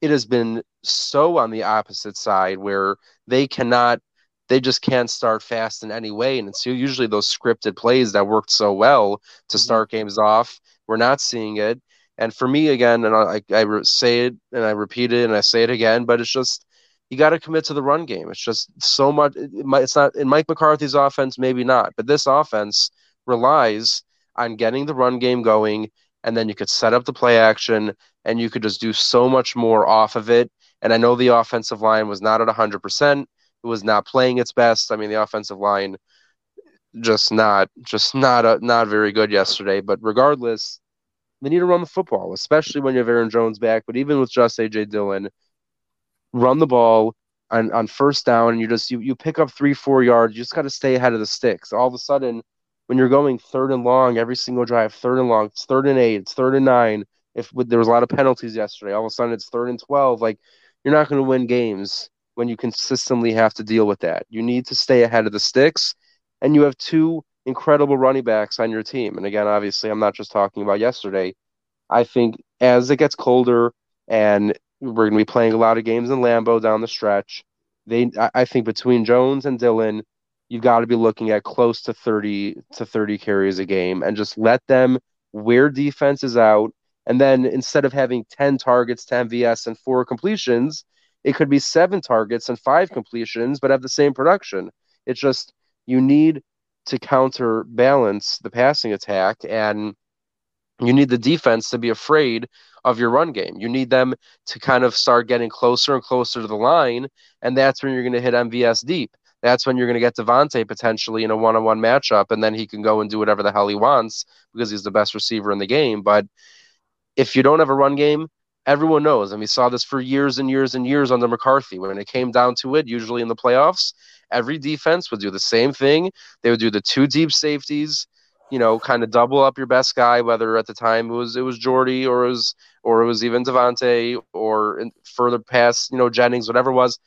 S5: it has been so on the opposite side where they cannot they just can't start fast in any way and it's usually those scripted plays that worked so well to mm-hmm. start games off we're not seeing it and for me again and i, I say it and i repeat it and i say it again but it's just you got to commit to the run game it's just so much it it's not in mike mccarthy's offense maybe not but this offense relies on getting the run game going and then you could set up the play action and you could just do so much more off of it. And I know the offensive line was not at 100%. It was not playing its best. I mean, the offensive line just not just not a, not very good yesterday, but regardless, they need to run the football, especially when you have Aaron Jones back, but even with just AJ Dillon, run the ball on, on first down and you just you, you pick up 3 4 yards, you just got to stay ahead of the sticks. All of a sudden, when you're going third and long every single drive, third and long, it's third and 8, it's third and 9 if there was a lot of penalties yesterday, all of a sudden it's third and 12. Like, you're not going to win games when you consistently have to deal with that. You need to stay ahead of the sticks, and you have two incredible running backs on your team. And again, obviously, I'm not just talking about yesterday. I think as it gets colder and we're going to be playing a lot of games in Lambeau down the stretch, they I think between Jones and Dillon, you've got to be looking at close to 30 to 30 carries a game and just let them wear defenses out and then instead of having 10 targets, 10 VS, and four completions, it could be seven targets and five completions, but have the same production. It's just you need to counterbalance the passing attack, and you need the defense to be afraid of your run game. You need them to kind of start getting closer and closer to the line, and that's when you're going to hit MVS deep. That's when you're going to get Davante potentially in a one on one matchup, and then he can go and do whatever the hell he wants because he's the best receiver in the game. But if you don't have a run game, everyone knows, and we saw this for years and years and years under McCarthy. When it came down to it, usually in the playoffs, every defense would do the same thing. They would do the two deep safeties, you know, kind of double up your best guy, whether at the time it was it was Jordy or it was or it was even Davante or further past, you know, Jennings, whatever it was.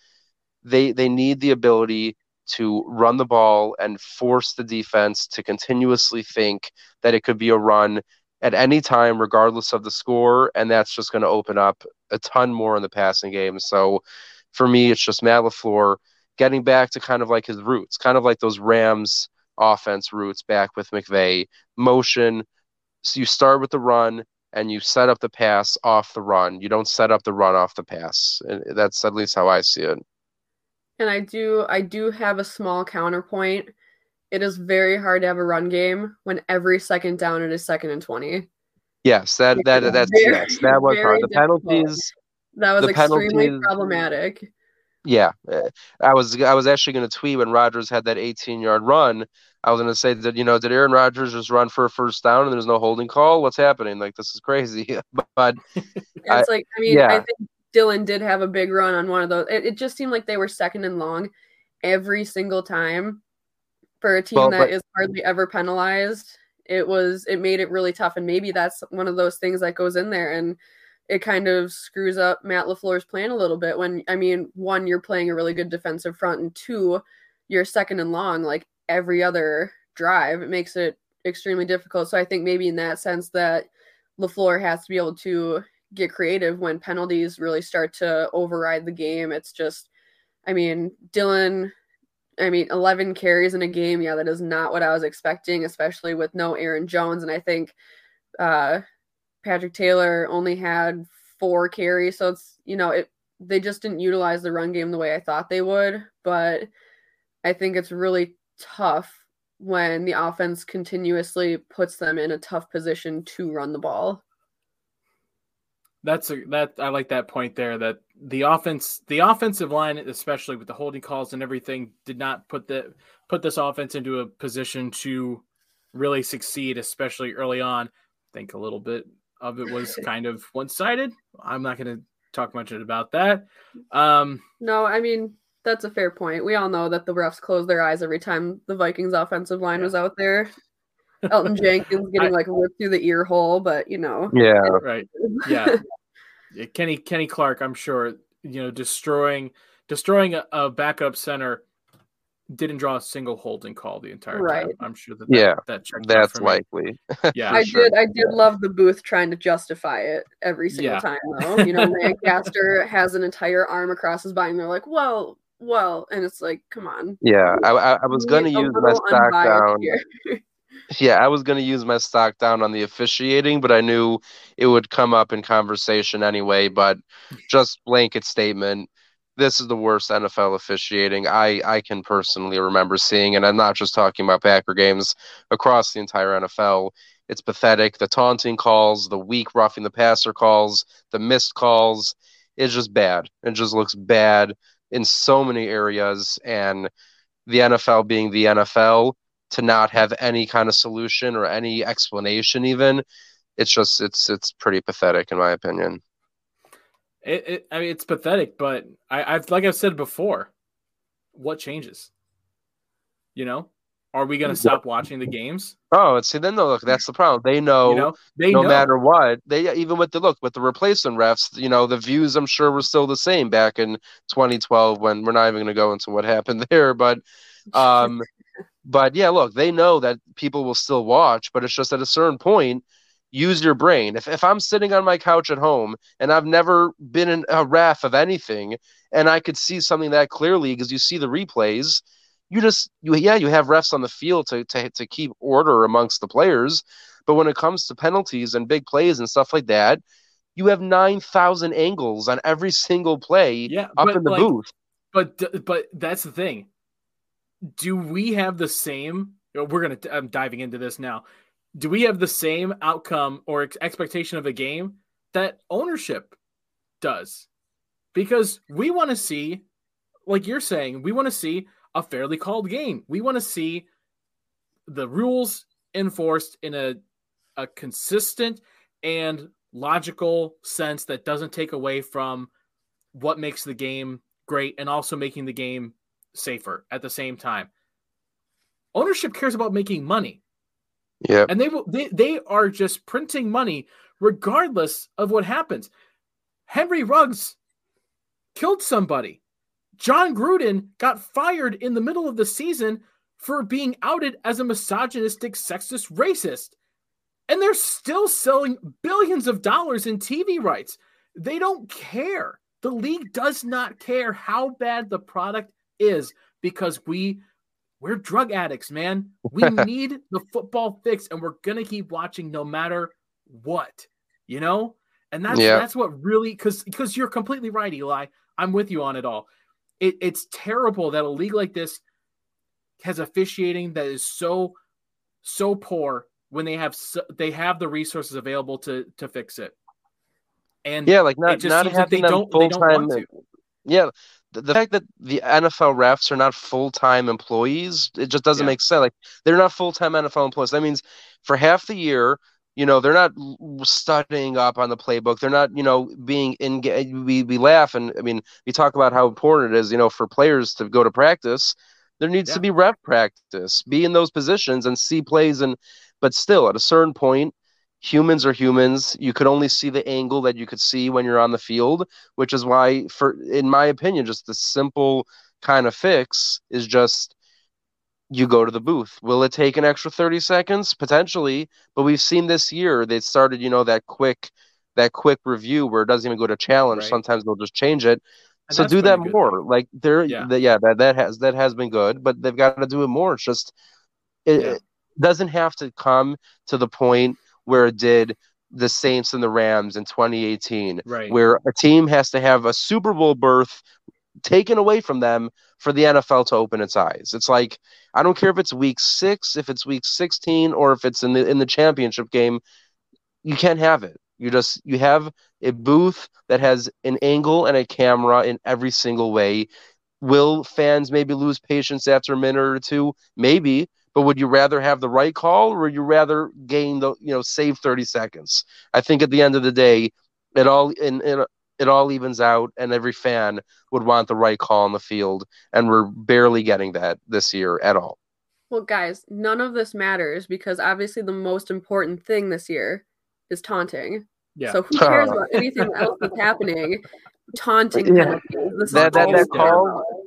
S5: They they need the ability to run the ball and force the defense to continuously think that it could be a run at any time, regardless of the score, and that's just going to open up a ton more in the passing game. So for me, it's just Matt LaFleur getting back to kind of like his roots, kind of like those Rams offense roots back with McVay. Motion. So you start with the run and you set up the pass off the run. You don't set up the run off the pass. And that's at least how I see it.
S4: And I do I do have a small counterpoint it is very hard to have a run game when every second down it is second and 20.
S5: Yes, that that that's
S4: Very,
S5: yes, that was hard. The
S4: difficult.
S5: penalties,
S4: That was extremely problematic.
S5: Yeah. uh, I was I was actually going to tweet when Rodgers had that 18 yard run. I was going to say that you know did Aaron Rodgers just run for a first down and there's no holding call? What's happening? Like this is crazy. but
S4: It's like I mean,
S5: yeah.
S4: I think Dillon did have a big run on one of those. It, it just seemed like they were second and long every single time for a team
S5: Well,
S4: that
S5: but-
S4: is hardly ever penalized. It was it made it really tough, and maybe that's one of those things that goes in there and it kind of screws up Matt Lafleur's plan a little bit. When I mean, one, you're playing a really good defensive front, and two, you're second and long like every other drive. It makes it extremely difficult. So I think maybe in that sense that Lafleur has to be able to get creative when penalties really start to override the game. It's just, I mean, Dillon, I mean, 11 carries in a game. Yeah, that is not what I was expecting, especially with no Aaron Jones. And I think uh, Patrick Taylor only had four carries. So it's, you know, it, they just didn't utilize the run game the way I thought they would. But I think it's really tough when the offense continuously puts them in a tough position to run the ball.
S3: That's a that I like that point there that the offense the offensive line especially with the holding calls and everything did not put the put this offense into a position to really succeed especially early on. I think a little bit of it was kind of one-sided. I'm not going to talk much about that. Um
S4: No, I mean that's a fair point. We all know that the refs closed their eyes every time the Vikings offensive line was out there. Elgton Jenkins getting
S3: I-
S4: like ripped through the ear hole, but you know,
S5: Yeah.
S3: right. Yeah. Yeah, Kenny Kenny Clark, I'm sure, you know, destroying destroying a, a backup center didn't draw a single holding call the entire time. I'm sure that that,
S5: Yeah,
S3: that
S5: That's likely.
S3: Yeah.
S4: I
S5: sure.
S4: did I did love the booth trying to justify it every single
S3: Yeah.
S4: time though. You know, Lancaster has an entire arm across his body and they're like, Well, well, and it's like, come on.
S5: Yeah, I, I, I was going to use my stock down. Yeah, I was going to use my stock down on the officiating, but I knew it would come up in conversation anyway. But just blanket statement, this is the worst NFL officiating I, I can personally remember seeing. And I'm not just talking about Packer games across the entire NFL. It's pathetic. The taunting calls, the weak roughing the passer calls, the missed calls. It's just bad. It just looks bad in so many areas. And the NFL being the NFL, to not have any kind of solution or any explanation even it's just it's it's pretty pathetic in my opinion
S3: It, it, I mean, it's pathetic, but I, I've like I've said before, what changes? You know, are we going to stop watching the games?
S5: oh and see then no look that's the problem they know,
S3: You know, they
S5: no
S3: know.
S5: matter what they even with the look with the replacement refs you know the views i'm sure were still the same back in 2012 when we're not even going to go into what happened there but um but yeah look they know that people will still watch but it's just at a certain point use your brain if, if i'm sitting on my couch at home and i've never been in a ref of anything and i could see something that clearly because you see the replays you just you yeah you have refs on the field to, to to keep order amongst the players but when it comes to penalties and big plays and stuff like that you have 9000 angles on every single play
S3: Yeah,
S5: up in the
S3: like,
S5: booth
S3: But but that's the thing. Do we have the same? We're gonna. I'm diving into this now. Do we have the same outcome or ex- expectation of a game that ownership does? Because we want to see, like you're saying, we want to see a fairly called game. We want to see the rules enforced in a a consistent and logical sense that doesn't take away from what makes the game great and also making the game safer at the same time. Ownership cares about making money
S5: yeah
S3: and they will they, they are just printing money regardless of what happens. Henry Ruggs killed somebody. Jon Gruden got fired in the middle of the season for being outed as a misogynistic, sexist racist. And they're still selling billions of dollars in TV rights. They don't care. The league does not care how bad the product is because we we're drug addicts, man. We need the football fix and we're going to keep watching no matter what. You know? And that's
S5: Yeah.
S3: that's what really cuz cuz you're completely right, Eli. I'm with you on it all. It, it's terrible that a league like this has officiating that is so so poor when they have so, they have the resources available to to fix it. And
S5: yeah like not
S3: just
S5: not
S3: seems like
S5: having
S3: they
S5: them
S3: don't they don't
S5: full-time
S3: want to.
S5: yeah the, fact that the NFL refs are not full-time employees it just doesn't
S3: Yeah.
S5: make sense. Like they're not full-time NFL employees. That means for half the year you know they're not studying up on the playbook. They're not you know being in we, we laugh and i mean we talk about how important it is you know for players to go to practice. There needs
S3: Yeah.
S5: to be rep practice. Be in those positions and see plays and but still at a certain point humans are humans you could only see the angle that you could see when you're on the field which is why for in my opinion just the simple kind of fix is just you go to the booth. Will it take an extra 30 seconds? Potentially, but we've seen this year they started, you know, that quick that quick review where it doesn't even go to challenge.
S3: Right.
S5: Sometimes they'll just change it.
S3: And
S5: so do that more.
S3: thing.
S5: Like there
S3: Yeah.
S5: yeah, yeah that that has that has been good, but they've got to do it more. It's just it,
S3: Yeah.
S5: it doesn't have to come to the point where it did the Saints and the Rams in 2018
S3: Right.
S5: where a team has to have a Super Bowl berth taken away from them for the NFL to open its eyes. It's like I don't care if it's week 6, if it's week 16 or if it's in the in the championship game, you can't have it. You just you have a booth that has an angle and a camera in every single way. Will fans maybe lose patience after a minute or two? Maybe, but would you rather have the right call or would you rather gain the you know save 30 seconds? I think at the end of the day, it all in, in it all evens out and every fan would want the right call on the field and we're barely getting that this year at all.
S4: Well, guys, none of this matters because obviously the most important thing this year is taunting.
S3: Yeah.
S4: So who cares about anything else that's happening? Taunting
S5: Yeah.
S4: penalties. Is
S5: That that, that call
S4: about.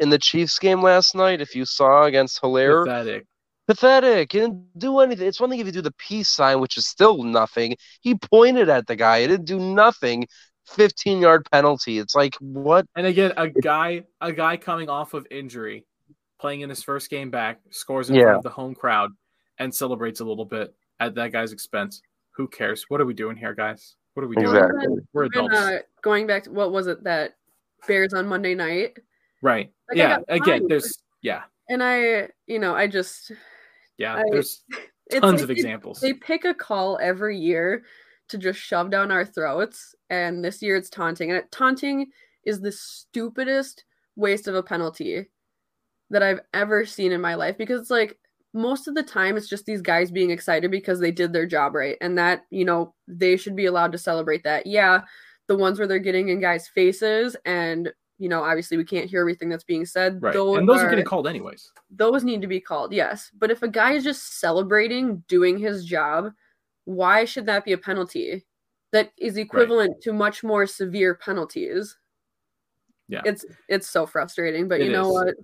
S5: In the Chiefs game last night, if you saw against Hilaire,
S3: Pathetic.
S5: pathetic. He didn't do anything. It's one thing if you do the peace sign, which is still nothing. He pointed at the guy. He didn't do nothing. 15 yard penalty. It's like what?
S3: And again, a guy, a guy coming off of injury, playing in his first game back, scores in
S5: Yeah.
S3: front of the home crowd, and celebrates a little bit at that guy's expense. Who cares? What are we doing here, guys? What are we doing?
S5: Exactly.
S3: We're
S4: Even,
S3: adults,
S4: uh, going back to what was it that Bears on Monday night?
S3: Right?
S4: like,
S3: yeah. Again, there's yeah,
S4: And I, you know, I just
S3: yeah.
S4: I-
S3: There's tons
S4: like
S3: of
S4: they-
S3: examples.
S4: They pick a call every year to just shove down our throats, and this year it's taunting. And it, taunting is the stupidest waste of a penalty that I've ever seen in my life because it's like most of the time it's just these guys being excited because they did their job right, and that you know they should be allowed to celebrate that. Yeah, the ones where they're getting in guys' faces and. You know, obviously, we can't hear everything that's being said.
S3: right. and those are getting called anyways.
S4: those need to be called yes but if a guy is just celebrating doing his job why should that be a penalty that is equivalent to much more severe penalties
S3: Yeah.
S4: it's it's so frustrating but
S3: It
S4: you know
S3: is.
S4: what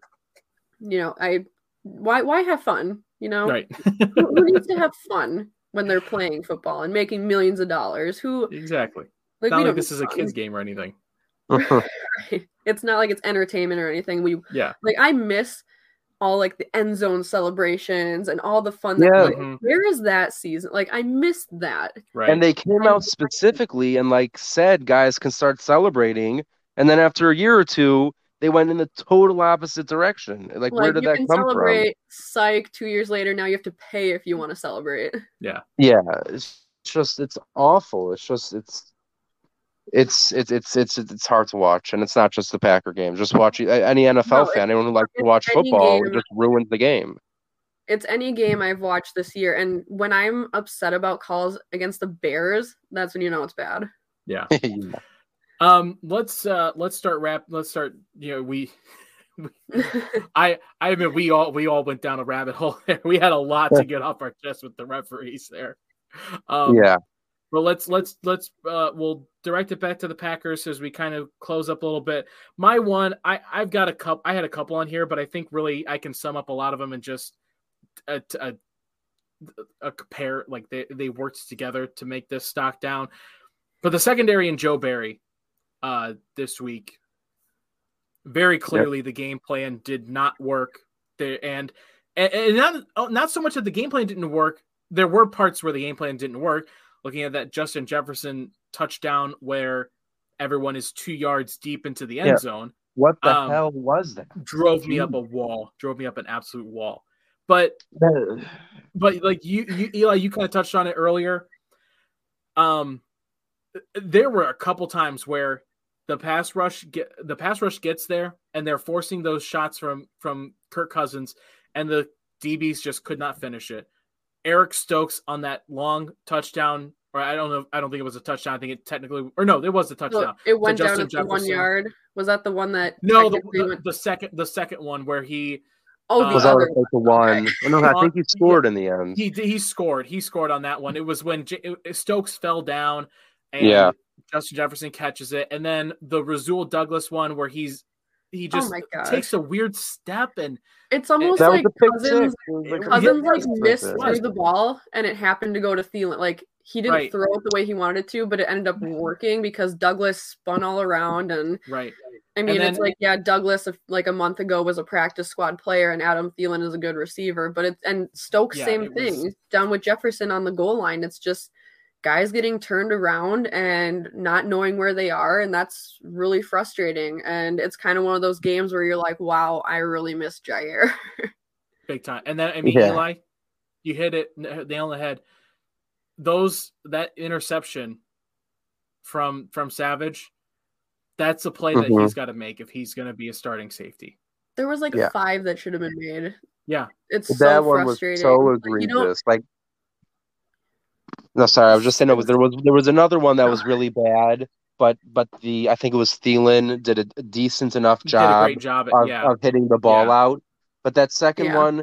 S4: you know i why why have fun you know
S3: Right.
S4: who, who needs to have fun when they're playing football and making millions of dollars who
S3: exactly.
S4: like
S3: Not like this is a kids game or anything.
S4: it's not like it's entertainment or anything we
S3: Yeah.
S4: like I miss all like the end zone celebrations and all the fun. That,
S5: Yeah.
S4: like,
S3: Mhm.
S4: where is that season? Like I missed that.
S3: Right.
S5: and they came out specifically and like said guys can start celebrating and then after a year or two they went in the total opposite direction like, where did
S4: you
S5: that
S4: can
S5: come
S4: celebrate psych two years later. Now you have to pay if you want to celebrate.
S5: Yeah. yeah it's just it's awful it's just it's it's it's it's it's it's hard to watch and it's not just the packer game. just watching any nfl
S4: No,
S5: fan anyone who likes to watch football
S4: game.
S5: just ruins the game
S4: It's any game I've watched this year, and when I'm upset about calls against the Bears, that's when you know it's bad.
S3: yeah.
S5: Yeah.
S3: Um. Let's uh. Let's start wrap. Let's start. You know we. I I mean we all we all went down a rabbit hole there. We had a lot to get off our chest with the referees there. Um,
S5: yeah
S3: But let's let's let's uh we'll direct it back to the Packers as we kind of close up a little bit. My one, I I've got a couple. I had a couple on here, but I think really I can sum up a lot of them and just a, a, a compare like they they worked together to make this stock down. But the secondary and Joe Barry, uh, this week, very clearly the game plan did not work there, and and, and not oh, not so much that the game plan didn't work. There were parts where the game plan didn't work. Looking at that Justin Jefferson touchdown where everyone is two yards deep into the end
S5: Yeah.
S3: zone
S5: what the
S3: Um,
S5: hell was that
S3: drove me up a wall, drove me up an absolute wall. But but like you, you Eli, you kind of touched on it earlier. Um, there were a couple times where the pass rush get the pass rush gets there and they're forcing those shots from from Kirk Cousins and the DBs just could not finish it. Eric Stokes on that long touchdown, or I don't know, I don't think it was a touchdown. I think it technically, or no, it was a touchdown.
S4: it went down
S3: Justin
S4: at one yard. Was that the one that?
S3: No, the, the,
S4: went-
S3: the second the second one where he
S4: oh,
S3: uh,
S4: the
S5: was that
S4: other
S5: like the one no i think he
S3: Yeah.
S5: scored in the end
S3: He he scored. He scored on that one. It was when J- Stokes fell down and
S5: Yeah.
S3: Justin Jefferson catches it, and then the Rasul Douglas one where he's he
S4: Oh
S3: just
S4: my gosh.
S3: takes a weird step and
S4: It's almost
S5: that
S4: like
S5: was
S4: Cousins.
S5: six It was like
S4: Cousins like missed through the ball, and it happened to go to Thielen. Like he didn't
S3: Right.
S4: throw it the way he wanted to, but it ended up working because Douglas spun all around. And
S3: right.
S4: I mean, it's like yeah, Douglas if- like a month ago was a practice squad player, and Adam Thielen is a good receiver. But it's and Stokes
S3: Yeah,
S4: same
S3: it was-
S4: thing down with Jefferson on the goal line. It's just guys getting turned around and not knowing where they are and that's really frustrating and it's kind of one of those games where you're like wow i really miss Jaire
S3: big time. And then I mean,
S5: Yeah.
S3: Eli, you hit it n- nail on the head. Those that interception from from Savage, that's a play that
S5: Mhm.
S3: he's got to make if he's going to be a starting safety.
S4: There was like
S5: Yeah.
S4: five that should have been made.
S3: Yeah.
S4: It's
S5: that
S4: so
S5: one was
S4: frustrating.
S5: so
S4: Like, you don't
S5: egregious. Like, no, sorry, I was just saying. No, there was there was another one that was really bad, but but the I think it was Thielen did a, decent enough job
S3: great job at
S5: of,
S3: yeah.
S5: of hitting the ball
S3: Yeah.
S5: out. But that second
S4: Yeah.
S5: one,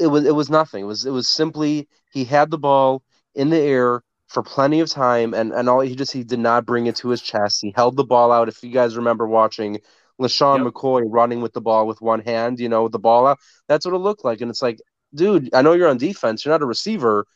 S5: it was it was nothing. It was it was simply he had the ball in the air for plenty of time, and and all he just he did not bring it to his chest. He held the ball out. If you guys remember watching LeSean
S3: Yep.
S5: McCoy running with the ball with one hand, you know, with the ball out, that's what it looked like. And it's like, dude, I know you're on defense, you're not a receiver.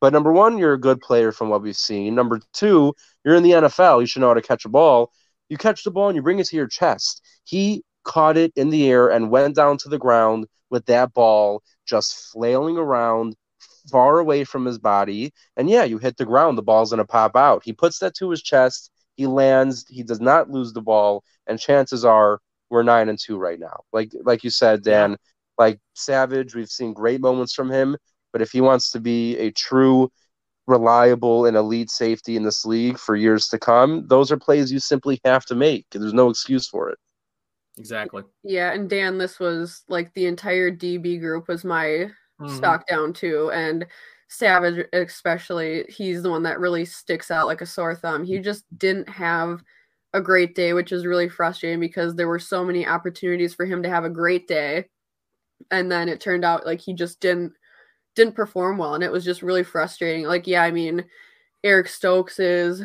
S5: But number one, you're a good player from what we've seen. Number two, you're in the NFL. You should know how to catch a ball. You catch the ball and you bring it to your chest. He caught it in the air and went down to the ground with that ball just flailing around far away from his body. And yeah, you hit the ground, the ball's going to pop out. He puts that to his chest. He lands. He does not lose the ball. And chances are we're nine and two right now. Like like you said, Dan, like Savage, we've seen great moments from him. But if he wants to be a true, reliable, and elite safety in this league for years to come, those are plays you simply have to make. There's no excuse for it.
S3: Exactly.
S4: Yeah, and Dan, this was like the entire DB group was my
S3: Mhm.
S4: stock down too, and Savage especially. He's the one that really sticks out like a sore thumb. He just didn't have a great day, which is really frustrating because there were so many opportunities for him to have a great day, and then it turned out like he just didn't didn't perform well, and it was just really frustrating. Like, yeah, I mean, Eric Stokes is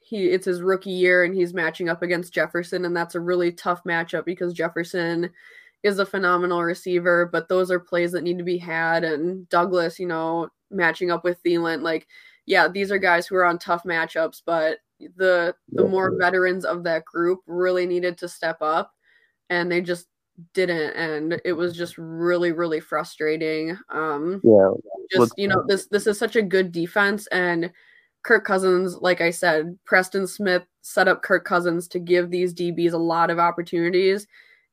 S4: he it's his rookie year and he's matching up against Jefferson and that's a really tough matchup because Jefferson is a phenomenal receiver, but those are plays that need to be had and Douglas, you know, matching up with Thielen like yeah, these are guys who are on tough matchups, but the the more veterans of that group really needed to step up and they just didn't and it was just really really frustrating. Um
S5: Yeah.
S4: just you know this this is such a good defense and Kirk Cousins like I said Preston Smith set up Kirk Cousins to give these DBs a lot of opportunities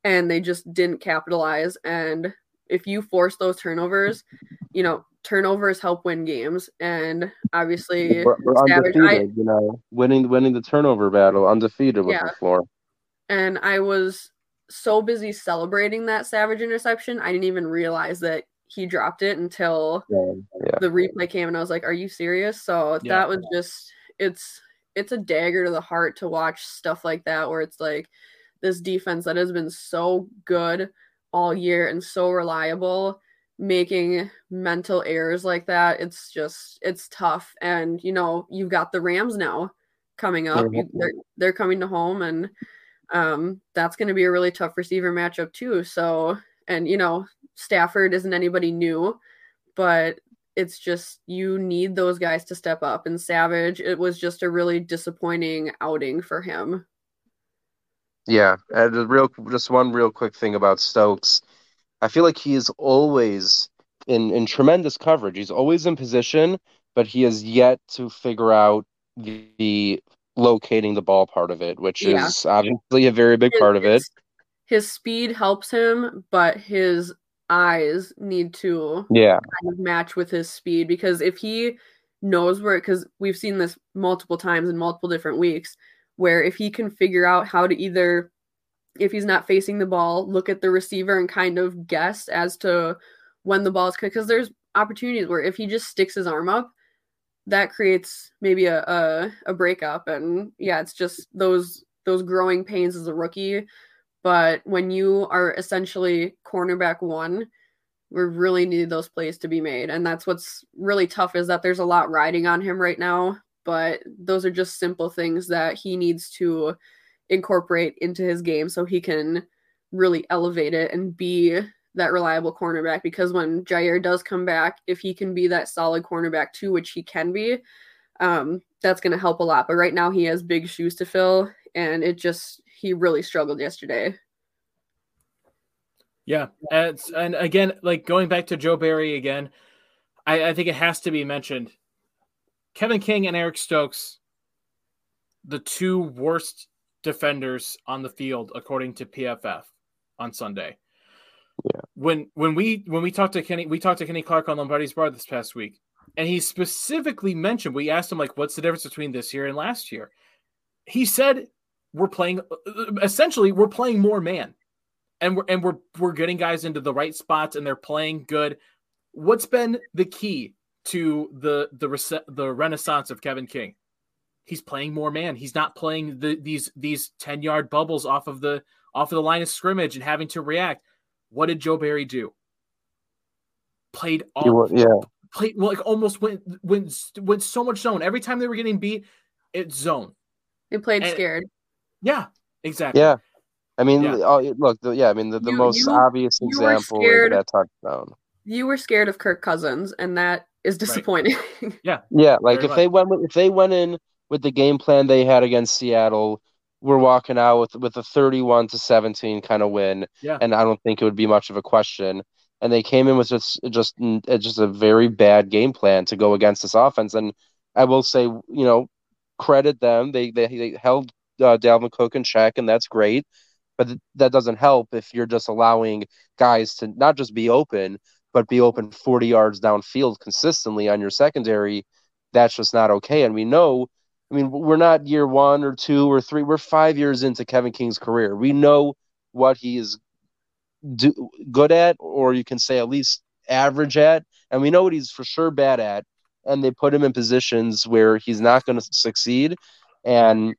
S4: and they just didn't capitalize and if you force those turnovers you know turnovers help win games and obviously
S5: We're, we're
S4: Savage, I-
S5: you know, winning winning the turnover battle, undefeated with
S4: Yeah.
S5: the floor.
S4: and I was so busy celebrating that Savage interception I didn't even realize that he dropped it until
S5: Yeah. yeah.
S4: the replay came and I was like, "Are you serious?" So
S3: Yeah.
S4: that was just it's it's a dagger to the heart to watch stuff like that where it's like this defense that has been so good all year and so reliable making mental errors like that. It's just it's tough and you know, you've got the Rams now coming up. You, they're they're coming to home and um that's going to be a really tough receiver matchup too. So and you know, Stafford isn't anybody new, but it's just you need those guys to step up. And Savage, it was just a really disappointing outing for him.
S5: Yeah, and a real just one real quick thing about Stokes. I feel like he is always in in tremendous coverage. He's always in position, but he has yet to figure out the, the locating the ball part of it, which
S4: Yeah.
S5: is obviously a very big part of it.
S4: His- His speed helps him, but his eyes need to
S5: Yeah,
S4: kind of match with his speed because if he knows where because we've seen this multiple times in multiple different weeks where if he can figure out how to either if he's not facing the ball look at the receiver and kind of guess as to when the ball is because there's opportunities where if he just sticks his arm up that creates maybe a, a a breakup. And yeah it's just those those growing pains as a rookie. But when you are essentially cornerback one we really need those plays to be made. And that's what's really tough is that there's a lot riding on him right now. But those are just simple things that he needs to incorporate into his game so he can really elevate it and be that reliable cornerback because when Jaire does come back if he can be that solid cornerback too which he can be um, that's going to help a lot but right now he has big shoes to fill and it just he really struggled yesterday
S3: Yeah, and, again, like going back to Joe Barry again, I, I think it has to be mentioned. Kevin King and Eric Stokes, the two worst defenders on the field according to PFF on Sunday.
S5: Yeah.
S3: When when we when we talked to Kenny, we talked to Kenny Clark on Lombardi's Bar this past week, and he specifically mentioned we asked him like, "What's the difference between this year and last year?" he said we're playing essentially we're playing more man and we're and we're we're getting guys into the right spots and they're playing good what's been the key to the the the renaissance of Kevin King he's playing more man he's not playing the these these 10 yard bubbles off of the off of the line of scrimmage and having to react what did Joe Barry do played all
S5: yeah
S3: played like almost went went went so much zone every time they were getting beat it's zone
S4: they played and, scared
S3: yeah, exactly.
S5: Yeah. I mean, yeah. Oh, look, the, yeah, I mean, the, the you, most you, obvious you example is that touchdown.
S4: You were scared of Kirk Cousins, and that is disappointing.
S3: Right. yeah,
S5: yeah. Like Very if much. they went, if they went in with the game plan they had against Seattle, we're walking out with with a thirty-one to seventeen kind of win.
S3: Yeah,
S5: and I don't think it would be much of a question. And they came in with just just just a very bad game plan to go against this offense. And I will say, you know, credit them. They they, they held uh, Dalvin Cook in check, and that's great. But th- that doesn't help if you're just allowing guys to not just be open, but be open 40 yards downfield consistently on your secondary. That's just not okay. And we know, I mean, we're not year one or two or three. We're five years into Kevin King's career. We know what he is do, good at, or you can say at least average at, and we know what he's for sure bad at. And they put him in positions where he's not going to succeed. And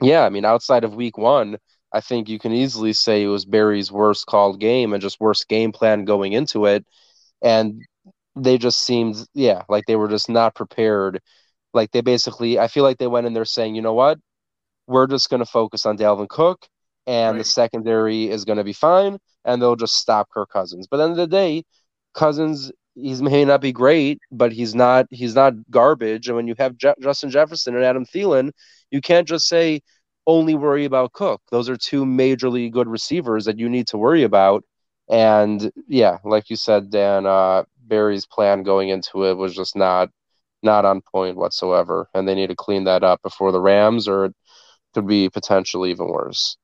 S5: yeah, I mean, outside of week one, I think you can easily say it was Barry's worst called game and just worst game plan going into it. And they just seemed, yeah, like they were just not prepared. Like they basically, I feel like they went in there saying, you know what? We're just going to focus on Dalvin Cook and right. the secondary is going to be fine and they'll just stop Kirk Cousins. But at the end of the day, Cousins he may not be great, but he's not he's not garbage. And when you have Je- Justin Jefferson and Adam Thielen, you can't just say only worry about Cook. Those are two majorly good receivers that you need to worry about. And yeah, like you said, Dan, uh, Barry's plan going into it was just not not on point whatsoever, and they need to clean that up before the Rams, or it could be potentially even worse.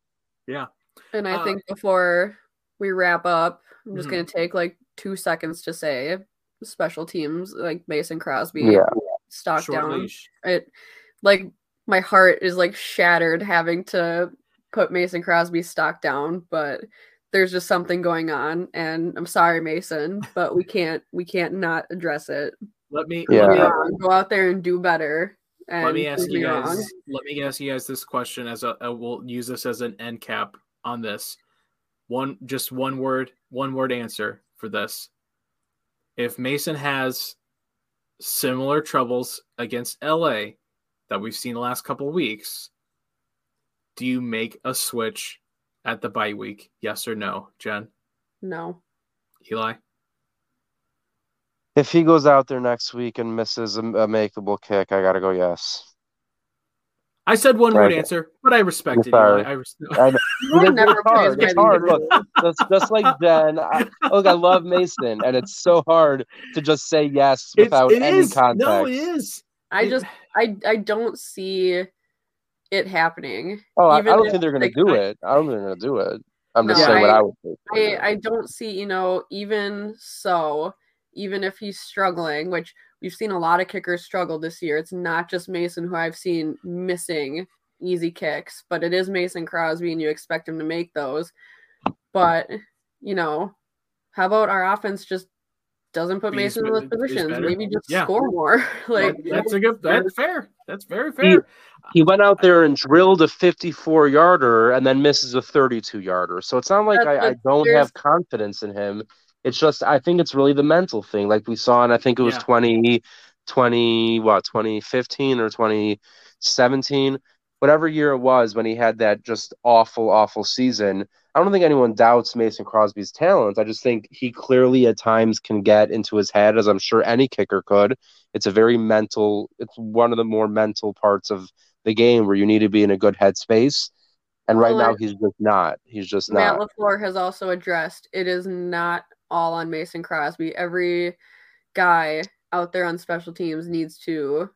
S3: Yeah,
S4: and I uh, think before we wrap up, I'm just mm-hmm. gonna take like two seconds to say special teams like Mason Crosby,
S5: yeah,
S4: stock Short down. Leash. It like my heart is like shattered having to put Mason Crosby stock down, but there's just something going on and I'm sorry Mason, but we can't we can't not address it.
S3: Let me
S5: yeah.
S4: go out there and do better.
S3: let me ask you guys wrong. let me ask you guys this question as a, a we'll use this as an end cap on this. One just one word, one word answer for this. If Mason has similar troubles against LA that we've seen the last couple weeks, do you make a switch at the bye week? Yes or no, Jen?
S4: No.
S3: Eli?
S5: If he goes out there next week and misses a, a makeable kick, I got to go yes.
S3: I said one word answer, but I respect it. I, I, res- I
S4: never hard.
S5: It's hard. Look, just, just like Jen. I, look, I love Mason, and it's so hard to just say yes without it any is. context.
S3: No, it is.
S4: I just I I don't see it happening.
S5: Oh, I, I, don't think they're going to do it. I don't think they're going to do it. I'm just no, saying I, what I would think.
S4: I, I don't see, you know, even so, even if he's struggling, which we've seen a lot of kickers struggle this year. It's not just Mason who I've seen missing easy kicks, but it is Mason Crosby, and you expect him to make those. But, you know, how about our offense just doesn't put Mason in those positions. Maybe just yeah. score more. like
S3: that's a good. That's fair. That's very fair. He,
S5: he, went out there and drilled a 54 yarder and then misses a 32 yarder. So it's not like I, I, don't have confidence in him. It's just I think it's really the mental thing, like we saw, and I think it was yeah. 20, 20 what 2015 or 2017, whatever year it was when he had that just awful, awful season I don't think anyone doubts Mason Crosby's talent. I just think he clearly at times can get into his head, as I'm sure any kicker could. It's a very mental, it's one of the more mental parts of the game where you need to be in a good headspace. And right well, now, he's just not. He's just
S4: Matt
S5: not.
S4: Matt LaFleur has also addressed it is not all on Mason Crosby. Every guy out there on special teams needs to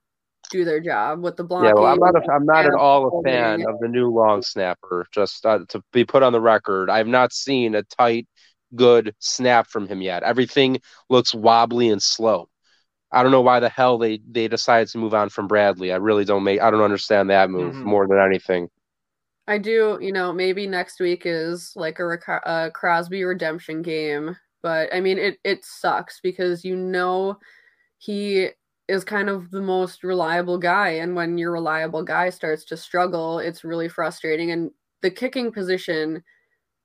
S4: do their job with the blocking.
S5: Yeah, well, I'm not. A, I'm not at all a fan of the new long snapper. Just uh, to be put on the record, I've not seen a tight, good snap from him yet. Everything looks wobbly and slow. I don't know why the hell they they decided to move on from Bradley. I really don't make I don't understand that move
S3: Mhm.
S5: more than anything.
S4: I do, you know, maybe next week is like a, a Crosby redemption game, but I mean, it it sucks because you know he is kind of the most reliable guy, and when your reliable guy starts to struggle, it's really frustrating. And the kicking position,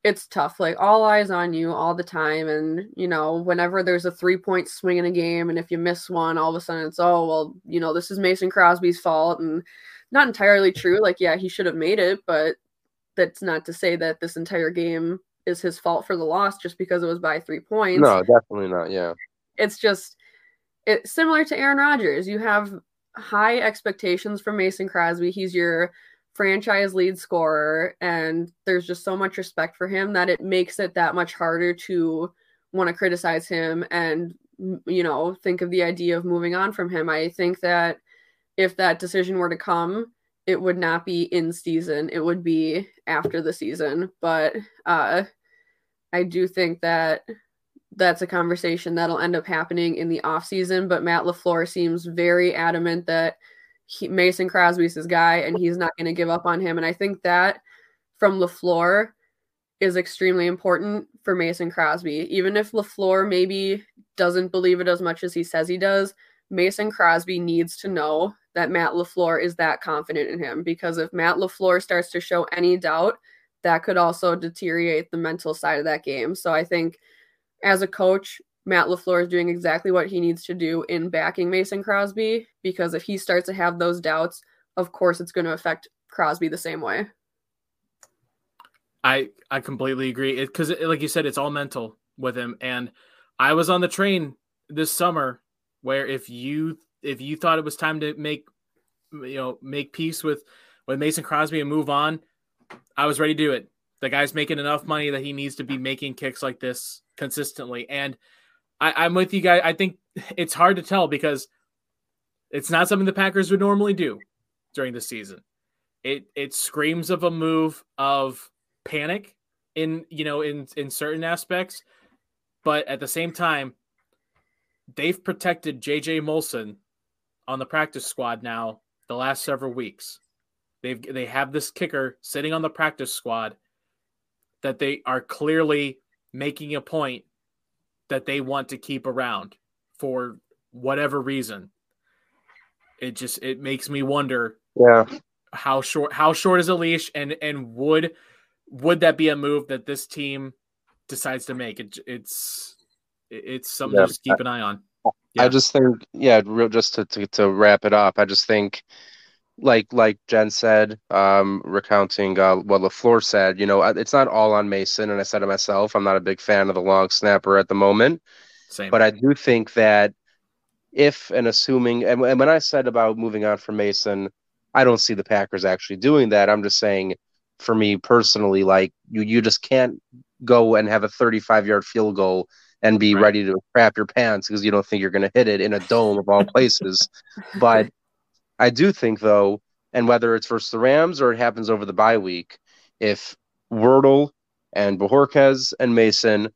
S4: it's tough. Like all eyes on you all the time, and you know, whenever there's a three point swing in a game, and if you miss one, all of a sudden it's oh well, you know, this is Mason Crosby's fault, and not entirely true. Like, yeah, he should have made it, but that's not to say that this entire game is his fault for the loss just because it was by three points.
S5: No, definitely not. Yeah.
S4: It's just it's similar to Aaron Rodgers. You have high expectations from Mason Crosby. He's your franchise lead scorer, and there's just so much respect for him that it makes it that much harder to want to criticize him and you know think of the idea of moving on from him. I think that if that decision were to come, it would not be in season. It would be after the season. But uh, I do think that that's a conversation that'll end up happening in the off season. But Matt LaFleur seems very adamant that he, Mason Crosby's his guy and he's not going to give up on him. And I think that from LaFleur is extremely important for Mason Crosby. Even if LaFleur maybe doesn't believe it as much as he says he does, Mason Crosby needs to know that Matt LaFleur is that confident in him because if Matt LaFleur starts to show any doubt, that could also deteriorate the mental side of that game. So I think as a coach, Matt LaFleur is doing exactly what he needs to do in backing Mason Crosby because if he starts to have those doubts, of course it's going to affect Crosby the same way.
S3: I I completely agree because, like you said, it's all mental with him. And I was on the train this summer where if you if you thought it was time to make you know make peace with with Mason Crosby and move on, I was ready to do it. The guy's making enough money that he needs to be making kicks like this consistently. And I, I'm with you guys. I think it's hard to tell because it's not something the Packers would normally do during the season. It it screams of a move of panic in you know in in certain aspects, but at the same time, they've protected JJ Molson on the practice squad now the last several weeks. They've they have this kicker sitting on the practice squad that they are clearly making a point that they want to keep around for whatever reason. It just it makes me wonder
S5: Yeah.
S3: how short how short is a leash and and would would that be a move that this team decides to make? It, it's it's something
S5: Yeah.
S3: to just keep an eye on.
S5: I just think, yeah, real just to, to to wrap it up, I just think, like like Jen said, um, recounting uh, what LaFleur said, you know, it's not all on Mason, and I said to myself. I'm not a big fan of the long snapper at the moment,
S3: Same.
S5: but I do think that if and assuming, and, and when I said about moving on from Mason, I don't see the Packers actually doing that. I'm just saying, for me personally, like you you just can't go and have a 35 yard field goal and be
S3: Right.
S5: ready to crap your pants because you don't think you're going to hit it in a dome of all places. but I do think though, and whether it's versus the Rams or it happens over the bye week, if Wirtel and Bojorquez and Mason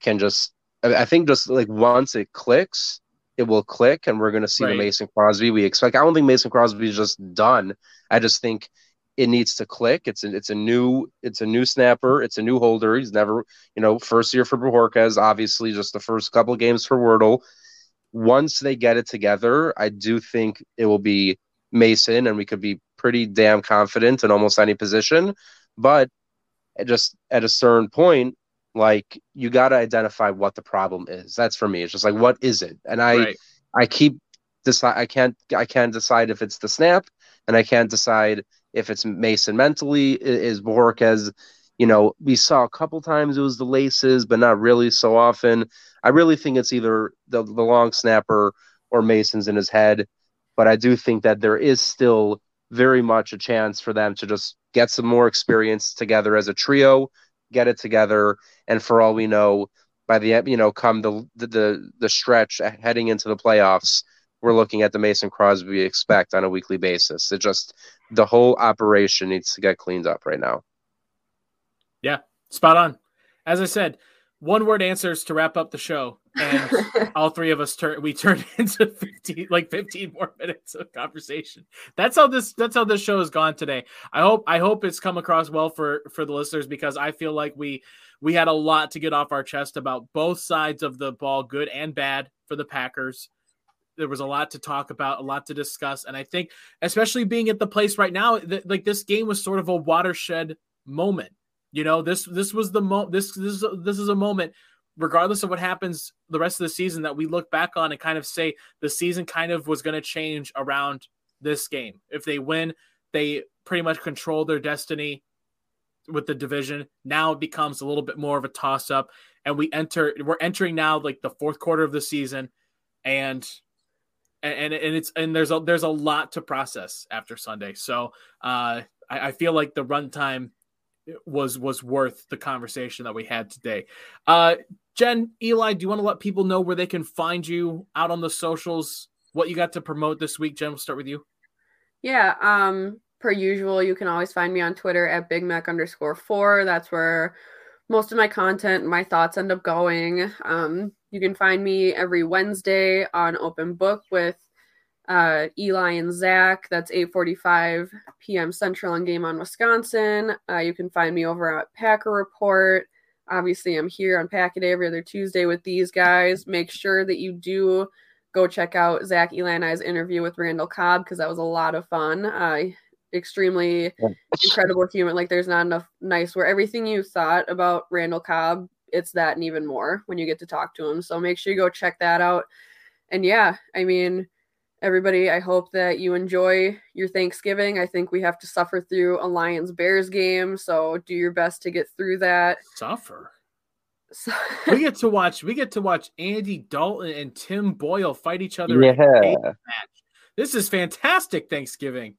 S5: can just, I I think just like once it clicks, it will click, and we're going to see
S3: Right.
S5: the Mason Crosby we expect. I don't think Mason Crosby is just done. I just think it needs to click. It's a, it's a new it's a new snapper. It's a new holder. He's never you know first year for Bojorquez, obviously just the first couple of games for Wirtel. Once they get it together, I do think it will be Mason, and we could be pretty damn confident in almost any position. But just at a certain point, like you got to identify what the problem is. That's for me. It's just like what is it? And I
S3: right.
S5: I keep decide. I can't. I can't decide if it's the snap, and I can't decide if it's Mason mentally. Is Borges, you know, we saw a couple times it was the laces, but not really so often. I really think it's either the the long snapper or Mason's in his head. But I do think that there is still very much a chance for them to just get some more experience together as a trio, get it together, and for all we know, by the end, you know come the the the, the stretch heading into the playoffs, we're looking at the Mason Crosby we expect on a weekly basis. It just the whole operation needs to get cleaned up right now.
S3: Yeah, spot on. As I said, one word answers to wrap up the show. and all three of us turn we turned into 15 like 15 more minutes of conversation that's how this that's how this show has gone today i hope i hope it's come across well for for the listeners because i feel like we we had a lot to get off our chest about both sides of the ball good and bad for the packers there was a lot to talk about a lot to discuss and i think especially being at the place right now that like this game was sort of a watershed moment you know this this was the mo this this this is a moment regardless of what happens the rest of the season, that we look back on and kind of say the season kind of was going to change around this game. If they win, they pretty much control their destiny with the division. Now it becomes a little bit more of a toss up, and we enter. We're entering now like the fourth quarter of the season, and and and it's and there's a there's a lot to process after Sunday. So uh, I, I feel like the runtime was was worth the conversation that we had today. Uh, Jen, Eli, do you want to let people know where they can find you out on the socials? What you got to promote this week? Jen, we'll start with you.
S4: Yeah, um, per usual, you can always find me on Twitter at Big Mac underscore four. That's where most of my content, my thoughts end up going. Um, you can find me every Wednesday on Open Book with uh, Eli and Zach. That's 8:45 p.m. Central on Game on Wisconsin. Uh, you can find me over at Packer Report. Obviously, I'm here on Pack Day every other Tuesday with these guys. Make sure that you do go check out Zach Eli and I's interview with Randall Cobb because that was a lot of fun. Uh, extremely incredible human. Like, there's not enough nice where everything you thought about Randall Cobb, it's that and even more when you get to talk to him. So make sure you go check that out. And yeah, I mean, everybody i hope that you enjoy your thanksgiving. I think we have to suffer through a lions bears game so do your best to get through that.
S3: Suffer? So- we get to watch we get to watch andy dalton and tim boyle fight each other
S5: yeah.
S3: this is fantastic thanksgiving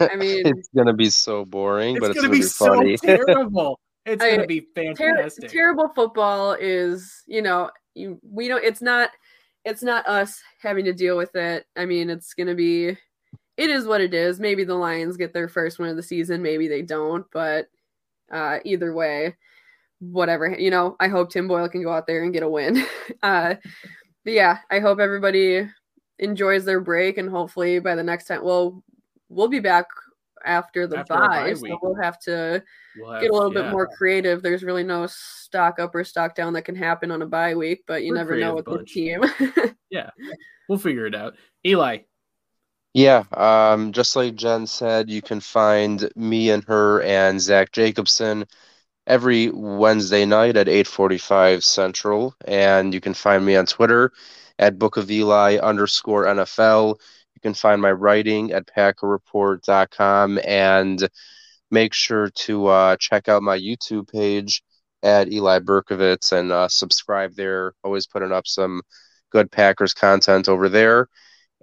S4: i mean
S5: it's gonna be so boring
S3: it's
S5: but it's
S3: gonna,
S5: gonna
S3: be,
S5: be, funny
S3: so terrible it's
S4: I-
S3: gonna be fantastic
S4: ter- terrible football is you know you we don't it's not it's not us having to deal with it. I mean, it's going to be, it is what it is. Maybe the Lions get their first win of the season, maybe they don't, but uh, either way, whatever. You know, I hope Tim Boyle can go out there and get a win. uh, but yeah, I hope everybody enjoys their break and hopefully by the next time, well, we'll be back after the
S3: After our
S4: bye,
S3: bye
S4: so we'll have to
S3: We'll have-
S4: get a little
S3: yeah.
S4: bit more creative. There's really no stock up or stock down that can happen on a bye week, but you
S3: We're
S4: never know with
S3: creative
S4: the team.
S3: Yeah, we'll figure it out eli
S5: Yeah, um, just like Jen said, you can find me and her and Zach Jacobson every Wednesday night at 8:45 Central, and you can find me on Twitter at Book of Eli underscore NFL. You can find my writing at PackerReport.com, and make sure to uh, check out my YouTube page at Eli Berkovitz and uh, subscribe there. Always putting up some good Packers content over there.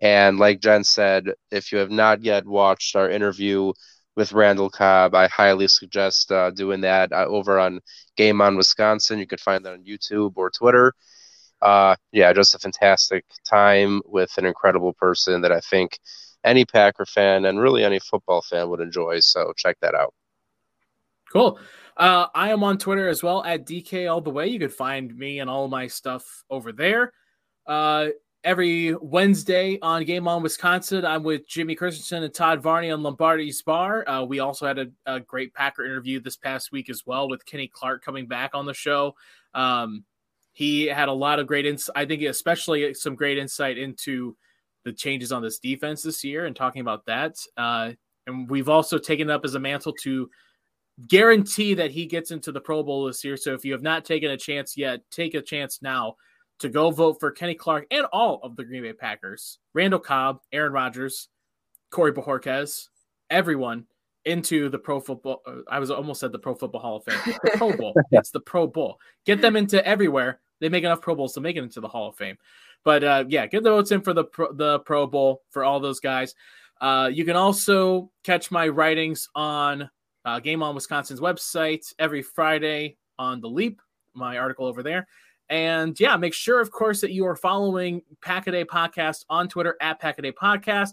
S5: And like Jen said, if you have not yet watched our interview with Randall Cobb, I highly suggest uh, doing that uh, over on Game on Wisconsin. You can find that on YouTube or Twitter. Uh, yeah, just a fantastic time with an incredible person that I think any Packer fan and really any football fan would enjoy. So check that out.
S3: Cool. Uh, I am on Twitter as well at DK All the Way. You can find me and all my stuff over there. Uh, every Wednesday on Game On Wisconsin, I'm with Jimmy Christensen and Todd Varney on Lombardi's Bar. Uh, we also had a, a great Packer interview this past week as well with Kenny Clark coming back on the show. Um, he had a lot of great insight. I think, especially some great insight into the changes on this defense this year and talking about that. Uh, and we've also taken it up as a mantle to guarantee that he gets into the Pro Bowl this year. So if you have not taken a chance yet, take a chance now to go vote for Kenny Clark and all of the Green Bay Packers, Randall Cobb, Aaron Rodgers, Corey Bojorquez, everyone into the Pro Football. uh, I was almost said the Pro Football Hall of Fame, the Pro Bowl. it's the Pro Bowl. Get them into everywhere. They make enough Pro Bowls to make it into the Hall of Fame. But uh, yeah, get the votes in for the Pro, the Pro Bowl for all those guys. Uh, you can also catch my writings on uh, Game On Wisconsin's website every Friday on the Leap, my article over there. And yeah, make sure, of course, that you are following Packaday Podcast on Twitter at Packaday Podcast.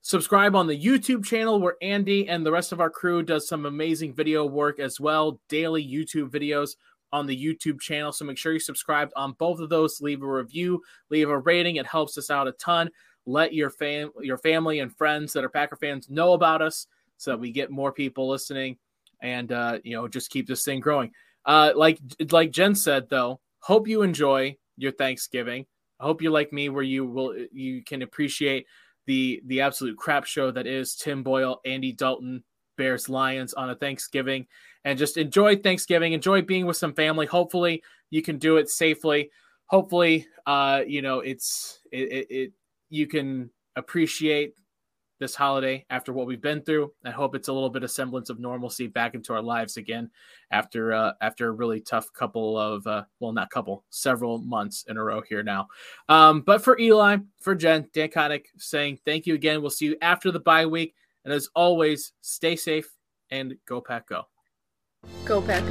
S3: Subscribe on the YouTube channel where Andy and the rest of our crew does some amazing video work as well, daily YouTube videos on the YouTube channel. So make sure you subscribe on both of those. Leave a review, leave a rating. It helps us out a ton. Let your fam- your family and friends that are Packer fans know about us so that we get more people listening and uh, you know just keep this thing growing. Uh, like like Jen said though, hope you enjoy your Thanksgiving. I hope you're like me where you will you can appreciate the the absolute crap show that is Tim Boyle, Andy Dalton, Bears Lions on a Thanksgiving and just enjoy Thanksgiving, enjoy being with some family. Hopefully you can do it safely. Hopefully uh you know it's it, it, it you can appreciate this holiday after what we've been through. I hope it's a little bit of semblance of normalcy back into our lives again after uh, after a really tough couple of uh, well not couple several months in a row here now. Um, but for Eli, for Jen, Dan Koenig saying thank you again. We'll see you after the bye week, and as always, stay safe and go pack go.
S4: Go pack